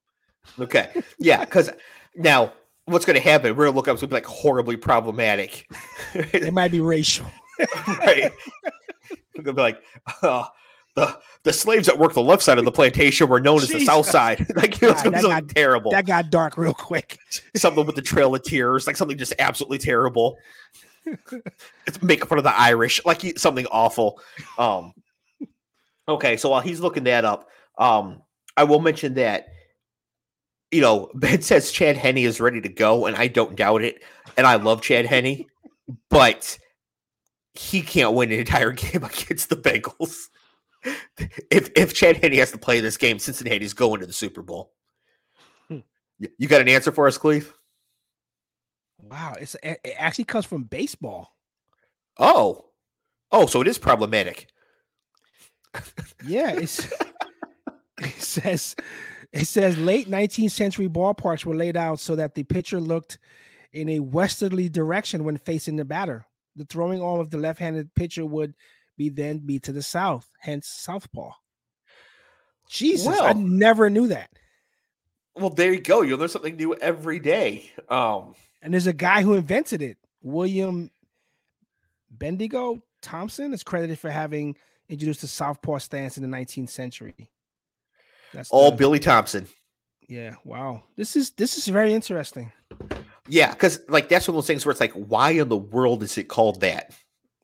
Okay, yeah, because now what's going to happen? We're going to look up. It's going to be like horribly problematic. it might be racial, right? To be like, uh, the the slaves that worked the left side of the plantation were known Jesus. as the south side. like it was God, something got, terrible. That got dark real quick. something with the Trail of Tears, like something just absolutely terrible. it's making fun of the Irish, like something awful. Um, okay, so while he's looking that up, um, I will mention that you know Ben says Chad Henne is ready to go, and I don't doubt it. And I love Chad Henne, but he can't win an entire game against the Bengals. If if Chad Henne has to play this game, Cincinnati's going to the Super Bowl. Hmm. You got an answer for us, Cleve? Wow, it's it actually comes from baseball. Oh, oh, so it is problematic. yeah, it's it says it says late 19th century ballparks were laid out so that the pitcher looked in a westerly direction when facing the batter. The throwing arm of the left-handed pitcher would be then be to the south, hence southpaw. Jesus, well, I never knew that. Well, there you go. You learn something new every day. Um, and there's a guy who invented it, William Bendigo Thompson, is credited for having introduced the southpaw stance in the 19th century. That's all the, Billy Thompson. Yeah. Wow. This is this is very interesting. Yeah, because like that's one of those things where it's like, why in the world is it called that?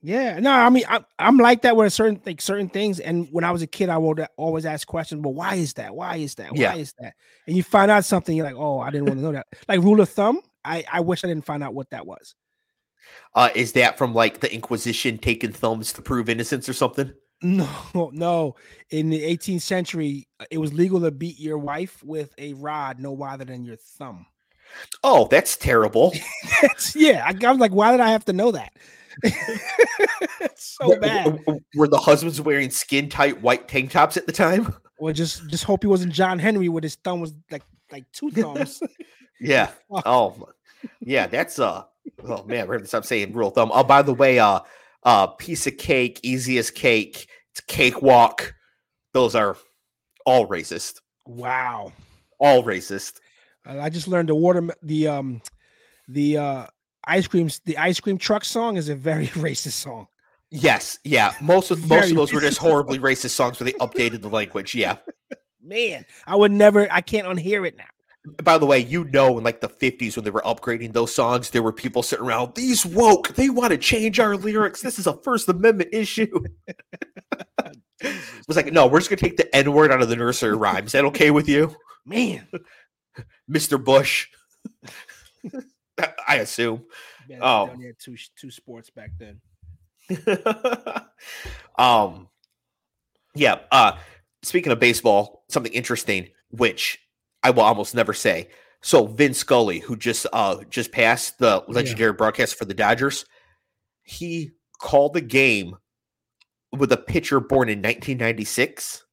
Yeah, no, I mean, I, I'm like that with certain like certain things. And when I was a kid, I would always ask questions. But why is that? Why is that? Why yeah. is that? And you find out something, you're like, oh, I didn't want to know that. Like rule of thumb, I I wish I didn't find out what that was. Uh, is that from like the Inquisition taking thumbs to prove innocence or something? No, no. In the 18th century, it was legal to beat your wife with a rod no wider than your thumb. Oh, that's terrible. that's, yeah, I, I was like, why did I have to know that? it's so were, bad. Were the husbands wearing skin tight white tank tops at the time? Well, just just hope he wasn't John Henry with his thumb was like like two thumbs. yeah. oh, yeah. That's uh. Oh man, we're gonna stop saying rule thumb. Oh, by the way, uh, uh, piece of cake, easiest cake. It's cakewalk. Those are all racist. Wow. All racist. I just learned the water the um the uh ice creams the ice cream truck song is a very racist song. Yes, yeah. Most of most of those were just horribly racist songs where they updated the language. Yeah. Man, I would never I can't unhear it now. By the way, you know, in like the 50s when they were upgrading those songs, there were people sitting around, these woke, they want to change our lyrics. This is a First Amendment issue. it was like, no, we're just gonna take the N-word out of the nursery rhyme. Is that okay with you? Man. Mr. Bush. I assume. Yeah, oh, um, had two two sports back then. um, yeah. Uh, speaking of baseball, something interesting, which I will almost never say. So Vin Scully, who just uh just passed the legendary yeah. broadcast for the Dodgers, he called the game with a pitcher born in 1996,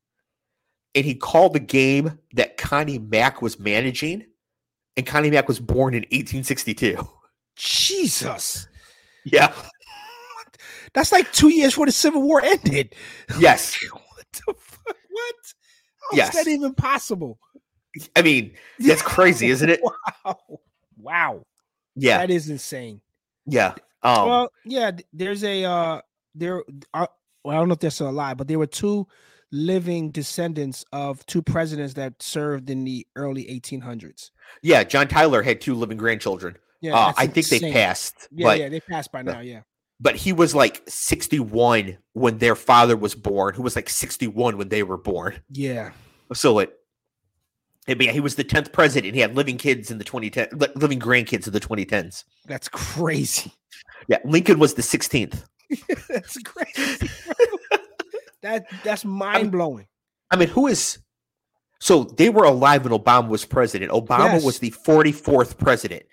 and he called the game that Connie Mack was managing and Connie Mack was born in 1862. Jesus. Yeah. That's like two years before the Civil War ended. Yes. what the fuck? What? How yes. is that even possible? I mean, that's crazy, isn't it? wow. Wow. Yeah. That is insane. Yeah. Um, well, yeah, there's a uh there uh, well, I don't know if they're still alive, but there were two living descendants of two presidents that served in the early 1800s. Yeah, John Tyler had two living grandchildren. Yeah, uh, I think they passed. Yeah, but, yeah, they passed by now. Yeah, but he was like 61 when their father was born, who was like 61 when they were born. Yeah. So it, it yeah, he was the 10th president. He had living kids in the 2010, living grandkids in the 2010s. That's crazy. Yeah, Lincoln was the 16th. That's crazy. that that's mind blowing. I mean, who is so they were alive when Obama was president. Obama yes. was the 44th president.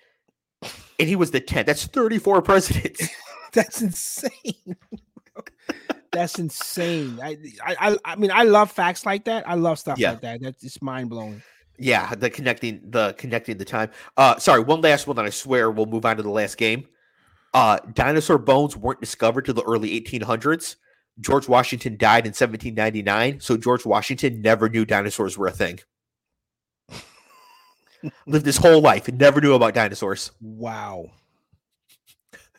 And he was the 10th. That's 34 presidents. that's insane. that's insane. I, I I mean I love facts like that. I love stuff yeah. like that. That's just mind blowing. Yeah, the connecting the connecting the time. Uh sorry, one last one, and I swear we'll move on to the last game. Uh dinosaur bones weren't discovered till the early 1800s. George Washington died in 1799, so George Washington never knew dinosaurs were a thing. Lived his whole life and never knew about dinosaurs. Wow.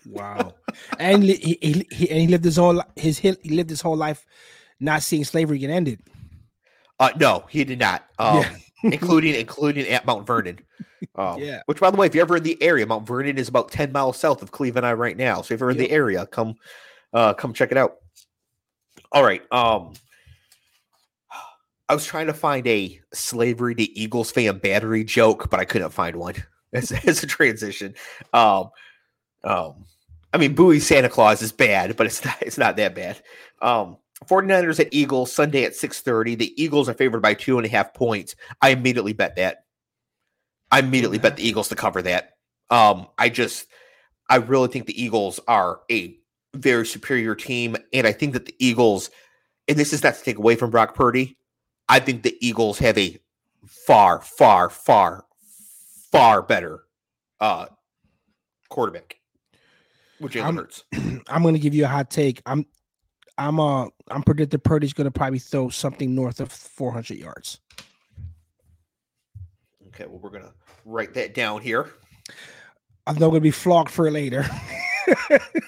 Wow. and he, he, he, and he lived his whole his he lived his whole life not seeing slavery get ended. Uh no, he did not. Um, yeah. Including including at Mount Vernon. Um, yeah. Which, by the way, if you're ever in the area, Mount Vernon is about ten miles south of Cleve and I right now. So if you're in yep. the area, come uh, come check it out. All right. Um, I was trying to find a slavery to Eagles fan battery joke, but I couldn't find one as, as a transition. Um, um, I mean, Bowie Santa Claus is bad, but it's not it's not that bad. Um, 49ers at Eagles Sunday at 6:30. The Eagles are favored by two and a half points. I immediately bet that. I immediately bet the Eagles to cover that. Um, I just I really think the Eagles are a very superior team. And I think that the Eagles, and this is not to take away from Brock Purdy, I think the Eagles have a far, far, far, far better uh, quarterback, which Jalen Hurts. I'm going to give you a hot take. I'm I'm uh I'm predicting Purdy's gonna probably throw something north of 400 yards. Okay, well we're gonna write that down here. I'm not gonna be flogged for it later.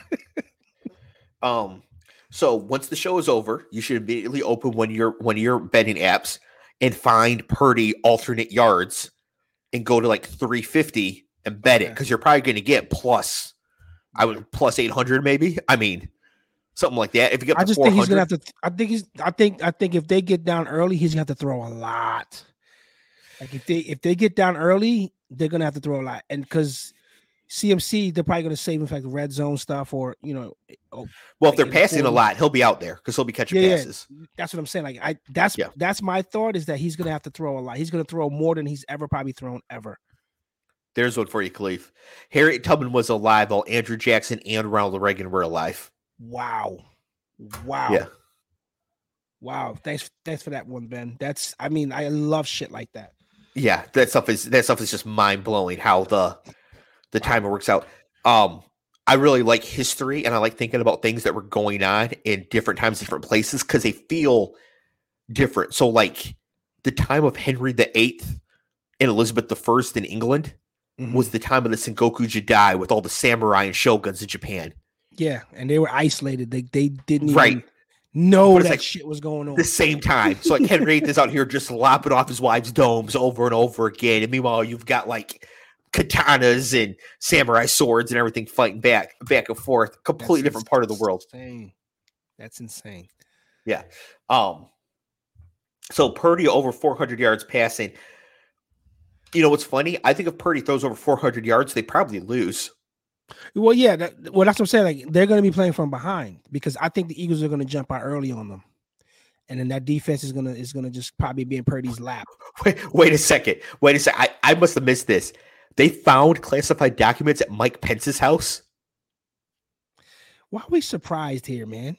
um, so once the show is over, you should immediately open one of your one of your betting apps and find Purdy alternate yards and go to like 350 and bet it because you're probably going to get plus, I would plus 800 maybe. I mean, something like that. If you get, I just think he's gonna have to. I think he's. I think. I think if they get down early, he's gonna have to throw a lot. Like if they if they get down early, they're gonna have to throw a lot, and because CMC, they're probably going to save for like red zone stuff or you know. Eh, oh, well, if they're passing a lot, he'll be out there because he'll be catching yeah, passes. Yeah. That's what I'm saying. Like I, that's yeah. that's my thought is that he's going to have to throw a lot. He's going to throw more than he's ever probably thrown ever. There's one for you, Khalif. Harriet Tubman was alive while Andrew Jackson and Ronald Reagan were alive. Wow, wow, yeah, wow. Thanks, thanks for that one, Ben. That's I mean, I love shit like that. Yeah, that stuff is that stuff is just mind blowing. How the the time it works out. Um, I really like history and I like thinking about things that were going on in different times, different places, because they feel different. So, like the time of Henry VIII and Elizabeth I in England mm-hmm. was the time of the Sengoku Jidai with all the samurai and shoguns in Japan. Yeah, and they were isolated. They they didn't right. know that like shit was going on. At the same time. So like Henry is out here just lopping off his wife's domes over and over again. And meanwhile, you've got like katanas and samurai swords and everything fighting back back and forth completely That's different part of the world insane. That's insane. Yeah. Um so Purdy over 400 yards passing. You know what's funny? I think if Purdy throws over 400 yards, they probably lose. Well, yeah. That, well, that's what I'm saying. Like they're going to be playing from behind because I think the Eagles are going to jump out early on them, and then that defense is gonna is gonna just probably be in Purdy's lap. Wait, wait a second. Wait a second. I, I must have missed this. They found classified documents at Mike Pence's house. Why are we surprised here, man?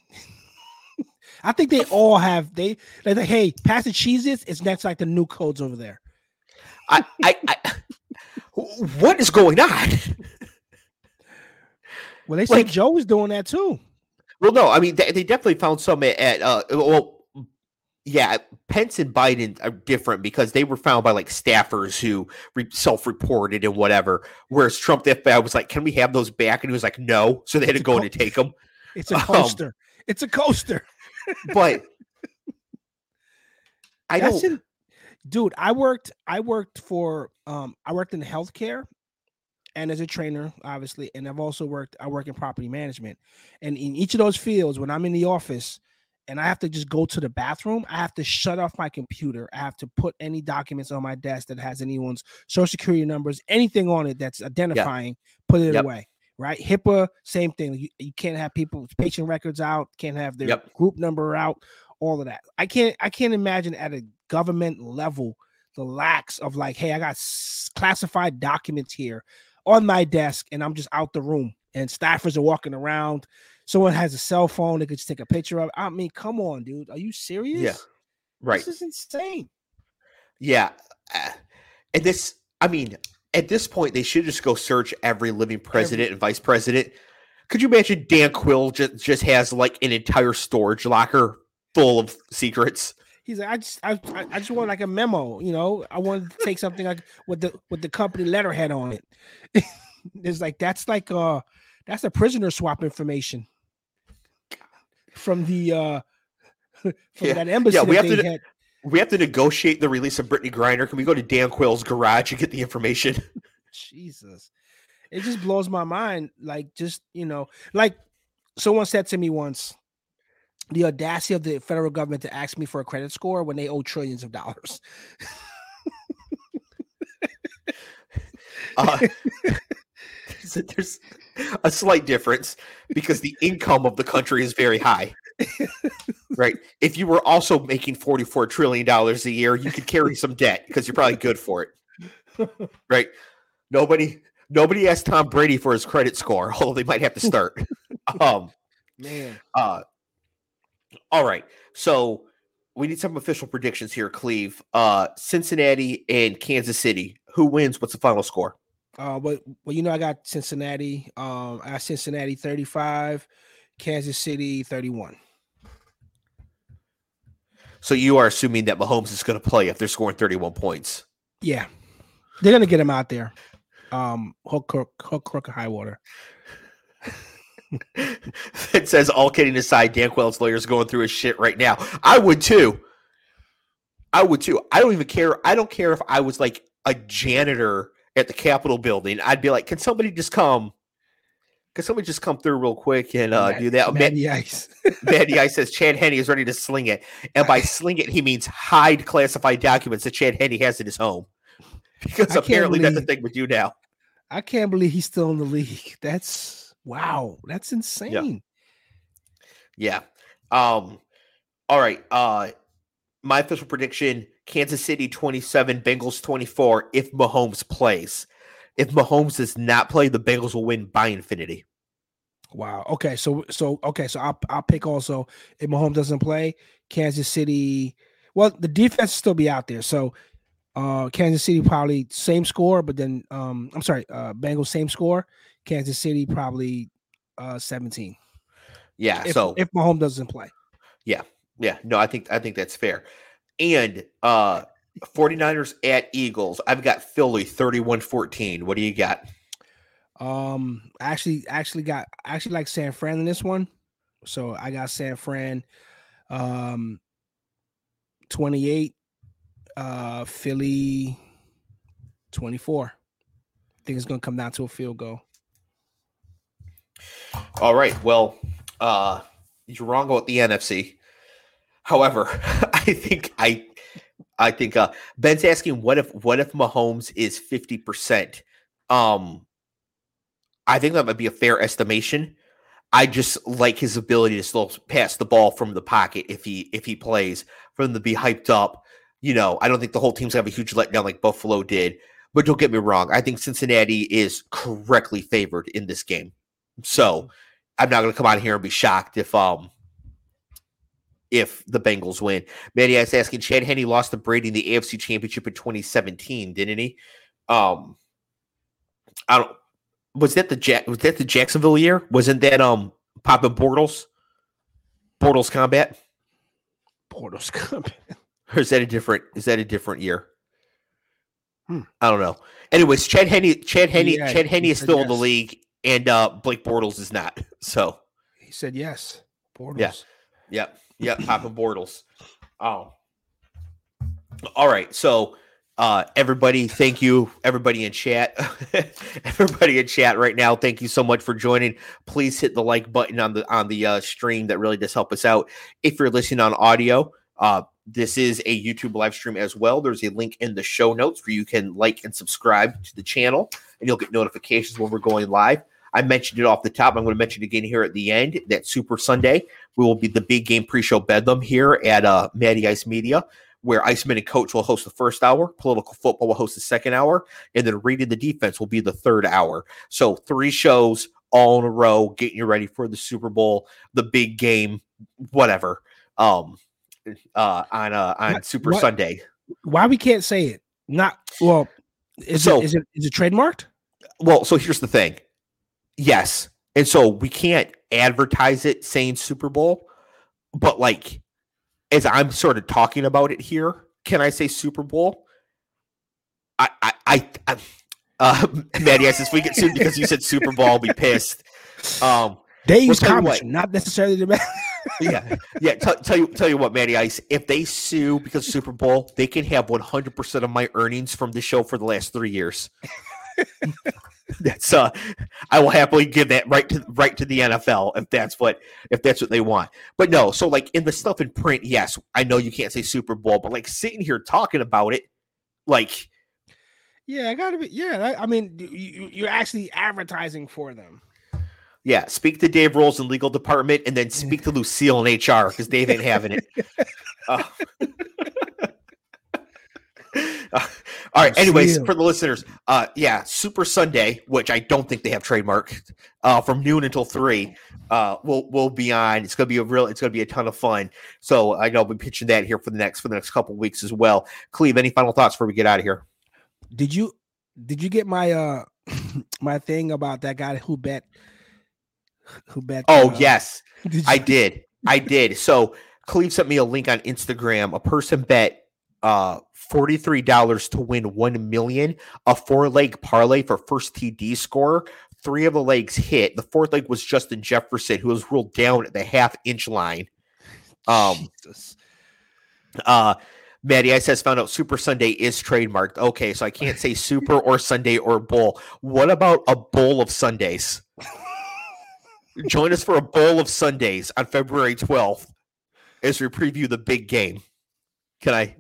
I think they all have they they're like, hey, pass the cheeses. It's next like the new codes over there. I, I, I what is going on? Well, they said like, Joe was doing that too. Well, no, I mean they, they definitely found some at, at uh well yeah, Pence and Biden are different because they were found by like staffers who re- self-reported and whatever. Whereas Trump, the FBI was like, "Can we have those back?" And he was like, "No." So they had to go co- in to take them. It's a um, coaster. Um, it's a coaster. but I don't, in, dude. I worked. I worked for. Um, I worked in healthcare, and as a trainer, obviously, and I've also worked. I work in property management, and in each of those fields, when I'm in the office and I have to just go to the bathroom, I have to shut off my computer. I have to put any documents on my desk that has anyone's social security numbers, anything on it that's identifying, put it yep. away. Right? HIPAA, same thing. You, you, can't have people patient records out, can't have their yep. group number out, all of that. I can't I can't imagine at a government level the lacks of like, hey, I got classified documents here on my desk and I'm just out the room and staffers are walking around someone has a cell phone, they could just take a picture of. It. I mean, come on, dude. Are you serious? Yeah. Right. This is insane. Yeah. Uh, and this, I mean, at this point, they should just go search every living president every- and vice president. Could you imagine Dan Quayle just, just has like an entire storage locker full of secrets? He's like, I just, I, I just want like a memo, you know. I wanted to take something like with the with the company letterhead on it. it's like that's like uh that's a prisoner swap information from the uh from yeah. that embassy. Yeah, we have to. Had. We have to negotiate the release of Brittany Griner. Can we go to Dan Quayle's garage and get the information? Jesus, it just blows my mind. Like, just you know, like someone said to me once, the audacity of the federal government to ask me for a credit score when they owe trillions of dollars. uh, there's a slight difference because the income of the country is very high. right. If you were also making $44 trillion a year, you could carry some debt because you're probably good for it. Right. Nobody nobody asked Tom Brady for his credit score, although they might have to start. um man. Uh all right. So we need some official predictions here, Cleve. Uh Cincinnati and Kansas City. Who wins? What's the final score? Uh, but well, you know, I got Cincinnati. Um, I got Cincinnati 35, Kansas City 31. So you are assuming that Mahomes is going to play if they're scoring 31 points. Yeah, they're gonna get him out there. Um, hook, crook, hook, crook, high water. It says, all kidding aside, Dan Quayle's lawyer is going through his shit right now. I would too. I would too. I don't even care. I don't care if I was like a janitor at the Capitol building. I'd be like, can somebody just come? Can somebody just come through real quick and uh, do that? Matty Ice. Matty Ice says Chad Henne is ready to sling it. And by sling it, he means hide classified documents that Chad Henne has in his home. Because I apparently believe, that's the thing with you now. I can't believe he's still in the league. That's wow. That's insane. Yeah. yeah. Um, all right. Uh my official prediction Kansas City 27, Bengals 24 if Mahomes plays. If Mahomes does not play, the Bengals will win by infinity. Wow. Okay. So so okay. So I'll I'll pick also if Mahomes doesn't play, Kansas City. Well, the defense will still be out there. So uh Kansas City probably same score, but then um I'm sorry, uh Bengals same score. Kansas City probably uh 17. Yeah. If, so if Mahomes doesn't play. Yeah. Yeah. No, I think I think that's fair. And uh 49ers at Eagles. I've got Philly 31-14. What do you got? Um actually actually got actually like San Fran in this one. So I got San Fran um 28 uh Philly 24. I think it's going to come down to a field goal. All right. Well, uh you're wrong about the NFC. However, I think I I think uh, Ben's asking what if what if Mahomes is fifty percent. Um, I think that might be a fair estimation. I just like his ability to still pass the ball from the pocket if he if he plays for them to be hyped up. You know, I don't think the whole team's gonna have a huge letdown like Buffalo did. But don't get me wrong, I think Cincinnati is correctly favored in this game. So I'm not gonna come out here and be shocked if um if the Bengals win. Manny is asking Chad Henne lost to Brady in the AFC Championship in 2017, didn't he? Um, I don't. Was that the Jack? Was that the Jacksonville year? Wasn't that um Papa Bortles? Bortles combat. Bortles combat. Or is that a different? Is that a different year? Hmm. I don't know. Anyways, Chad Henne, Chad Henne, yeah, Chad Henne is still in the league, and uh Blake Bortles is not. So he said yes. Bortles. Yeah. Yep. Yep, Papa Bortles. Oh. All right. So uh everybody, thank you. Everybody in chat. everybody in chat right now, thank you so much for joining. Please hit the like button on the on the uh stream. That really does help us out. If you're listening on audio, uh this is a YouTube live stream as well. There's a link in the show notes where you can like and subscribe to the channel, and you'll get notifications when we're going live. I mentioned it off the top. I'm going to mention it again here at the end. That Super Sunday, we will be the big game pre-show bedlam here at uh, Matty Ice Media, where Iceman and Coach will host the first hour, Political Football will host the second hour, and then Reading the Defense will be the third hour. So three shows all in a row, getting you ready for the Super Bowl, the big game, whatever. Um, uh, on uh, on what, Super what, Sunday. Why we can't say it? Not well. Is so, it is it is it trademarked? Well, so here's the thing Yes. And so we can't advertise it saying Super Bowl, but like as I'm sort of talking about it here, can I say Super Bowl? I I I, I uh Maddie I if we get sued because you said Super Bowl, I'll be pissed. Um Dave's we'll comments, not necessarily the yeah, yeah. T- tell you, tell you what, Matty Ice. If they sue because Super Bowl, they can have 100 percent of my earnings from the show for the last three years. that's uh I will happily give that right to right to the NFL if that's what if that's what they want. But no, so like in the stuff in print, yes, I know you can't say Super Bowl, but like sitting here talking about it, like yeah, I gotta be yeah. I, I mean, you, you're actually advertising for them. Yeah, speak to Dave Rolls in legal department, and then speak to Lucille in HR because Dave ain't having it. Uh, uh, all right. Anyways, for the listeners, uh, yeah, Super Sunday, which I don't think they have trademarked, uh, from noon until three, uh, will will be on. It's gonna be a real. It's gonna be a ton of fun. So I know I'll be pitching that here for the next for the next couple weeks as well. Cleve, any final thoughts before we get out of here? Did you did you get my uh my thing about that guy who bet who bet? Oh uh, yes, did I did. I did. So Cleve sent me a link on Instagram. A person bet uh $43 to win 1 million a four leg parlay for first TD score. Three of the legs hit. The fourth leg was Justin Jefferson, who was ruled down at the half inch line. Um, Jesus. uh, Matty Ice has found out Super Sunday is trademarked. Okay, so I can't say Super or Sunday or Bowl. What about a bowl of Sundays? Join us for a bowl of Sundays on February 12th as we preview the big game. Can I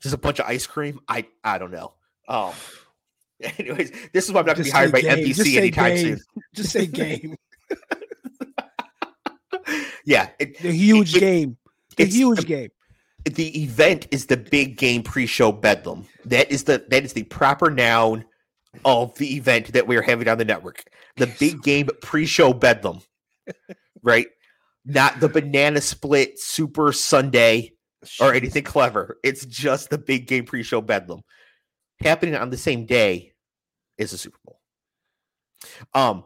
just a bunch of ice cream? I I don't know. Um anyways, this is why I'm not gonna be hired by say game. Just NBC anytime game. soon. Just say game. Yeah, it, The huge it- game. The it's- huge game. the event is the big game pre-show bedlam. That is the that is the proper noun of the event that we are having on the network. The big game pre-show bedlam. Right? Not the banana split super Sunday or anything clever. It's just the big game pre-show bedlam happening on the same day as the Super Bowl. Um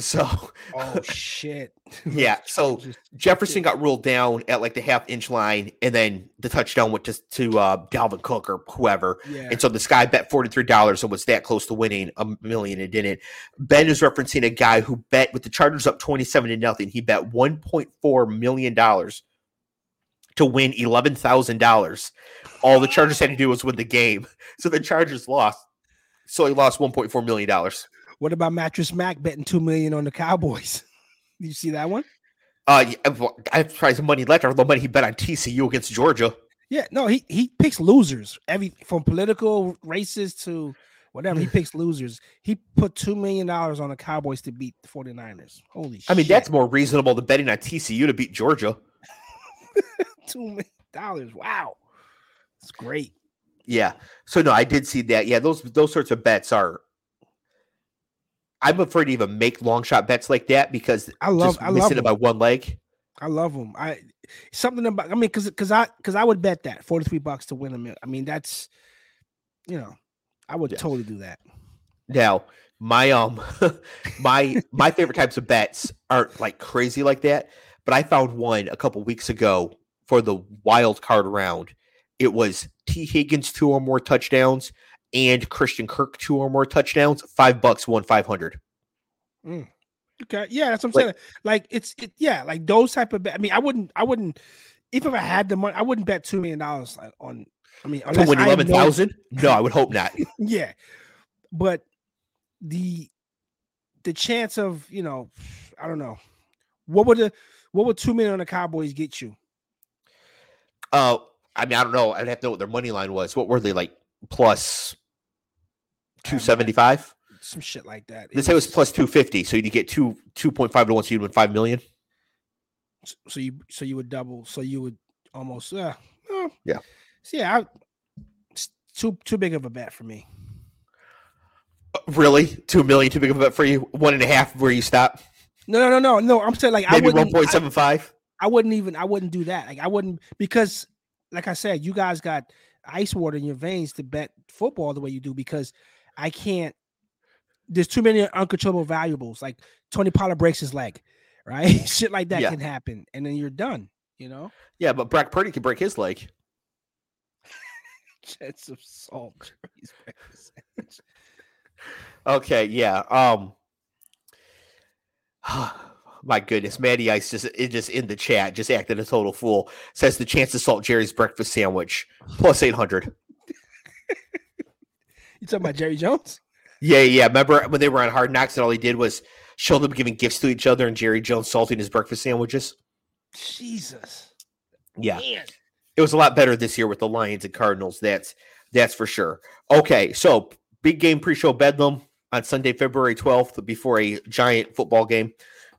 so Oh shit. yeah, so Jefferson got ruled down at like the half inch line, and then the touchdown went to to uh, Dalvin Cook or whoever. yeah. And so this guy bet forty three dollars and was that close to winning a million and didn't. Ben is referencing a guy who bet with the Chargers up twenty seven to nothing. He bet one point four million dollars to win eleven thousand dollars. All the Chargers had to do was win the game, so the Chargers lost. So he lost one point four million dollars. What about Mattress Mack betting two million on the Cowboys? Did you see that one? Uh, I have probably some money left. The money he bet on TCU against Georgia. Yeah, no, he he picks losers. Every from political races to whatever, he picks losers. He put two million dollars on the Cowboys to beat the 49ers. Holy shit. I mean, that's more reasonable than betting on TCU to beat Georgia. two million dollars. Wow. It's great. Yeah. So no, I did see that. Yeah, those those sorts of bets are. I'm afraid to even make long shot bets like that because I love just I missing love it by one leg. I love them. I something about I mean because because I because I would bet that 43 bucks to win a million. I mean, that's you know, I would Yeah. totally do that. Now, my um, my my favorite types of bets aren't like crazy like that. But I found one a couple weeks ago for the wild card round. It was Tee Higgins two or more touchdowns and Christian Kirk two or more touchdowns. Five bucks, won five hundred. Okay, yeah, that's what I'm Like- saying. Like it's it, yeah, like those type of. Bet. I mean, I wouldn't, I wouldn't. If I had the money, I wouldn't bet two million dollars on. I mean, To win eleven thousand? No, I would hope not. Yeah, but the the chance of you know, I don't know, what would the what would two million on the Cowboys get you? Uh, I mean, I don't know. I'd have to know what their money line was. What were they like? Plus I have no two seventy five. Some shit like that. They say it was plus two fifty, so you'd get two two point five to one, so you'd win five million. So you so you would double. So you would almost. Uh, uh, Yeah. So yeah, I, it's too too big of a bet for me. Uh, Really, two million too big of a bet for you? One and a half where you stop? No, no, no, no, no. I'm saying like I Maybe wouldn't. one point seven five. I wouldn't even I wouldn't do that. Like I wouldn't because like I said, you guys got ice water in your veins to bet football the way you do because I can't there's too many uncontrollable valuables. Like Tony Pollard breaks his leg, right? Shit like that Yeah. can happen, and then you're done, you know? Yeah, but Brock Purdy could break his leg. Jets of salt. Jerry's breakfast sandwich. Okay, yeah. Um my goodness, Matty Ice just just in the chat, just acting a total fool. Says the chance to salt Jerry's breakfast sandwich plus eight hundred. You talking about Jerry Jones? Yeah, yeah. Remember when they were on Hard Knocks and all he did was show them giving gifts to each other and Jerry Jones salting his breakfast sandwiches? Jesus. Yeah. Man. It was a lot better this year with the Lions and Cardinals. That's that's for sure. Okay, so big game pre-show Bedlam on Sunday, February 12th, before a giant football game.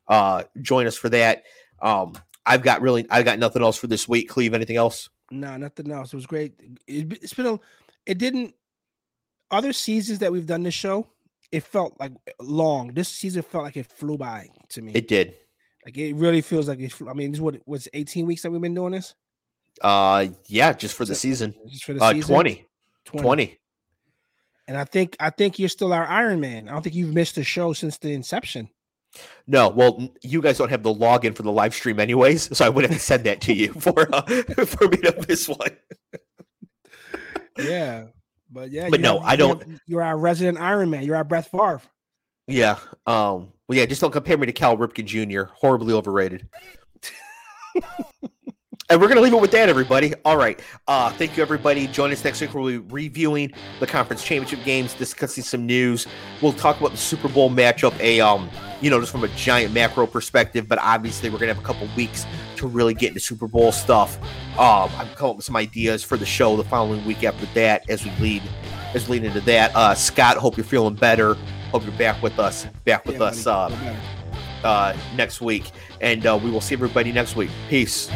Uh join us for that. Um, I've got really I've got nothing else for this week. Cleve, anything else? No, nothing else. It was great. It, it's been a, it didn't other seasons that we've done this show, it felt like long. This season felt like it flew by to me. It did. like it really feels like it. flew- I mean, this is what was 18 weeks that we've been doing this Uh yeah, just for the season. just for the Uh season. 20. 20. 20. And I think I think you're still our Iron Man. I don't think you've missed a show since the inception. No, well, you guys don't have the login for the live stream anyways, so I would have to send that to you for uh, for me to miss one. yeah, but yeah, but no, have, I don't. You're our resident Iron Man. You're our Brett Favre. Yeah. Um. Well, yeah. Just don't compare me to Cal Ripken Jr. Horribly overrated. and we're gonna leave it with that, everybody. All right. Uh, thank you, everybody. Join us next week. We'll be reviewing the conference championship games, discussing some news. We'll talk about the Super Bowl matchup. A um, you know, just from a giant macro perspective. But obviously, we're gonna have a couple weeks to really get into Super Bowl stuff. Um, I'm coming up with some ideas for the show the following week after that as we lead as we lead into that. Uh, Scott, hope you're feeling better. Hope you're back with us. Back with Yeah, us uh, uh, next week, and uh, we will see everybody next week. Peace.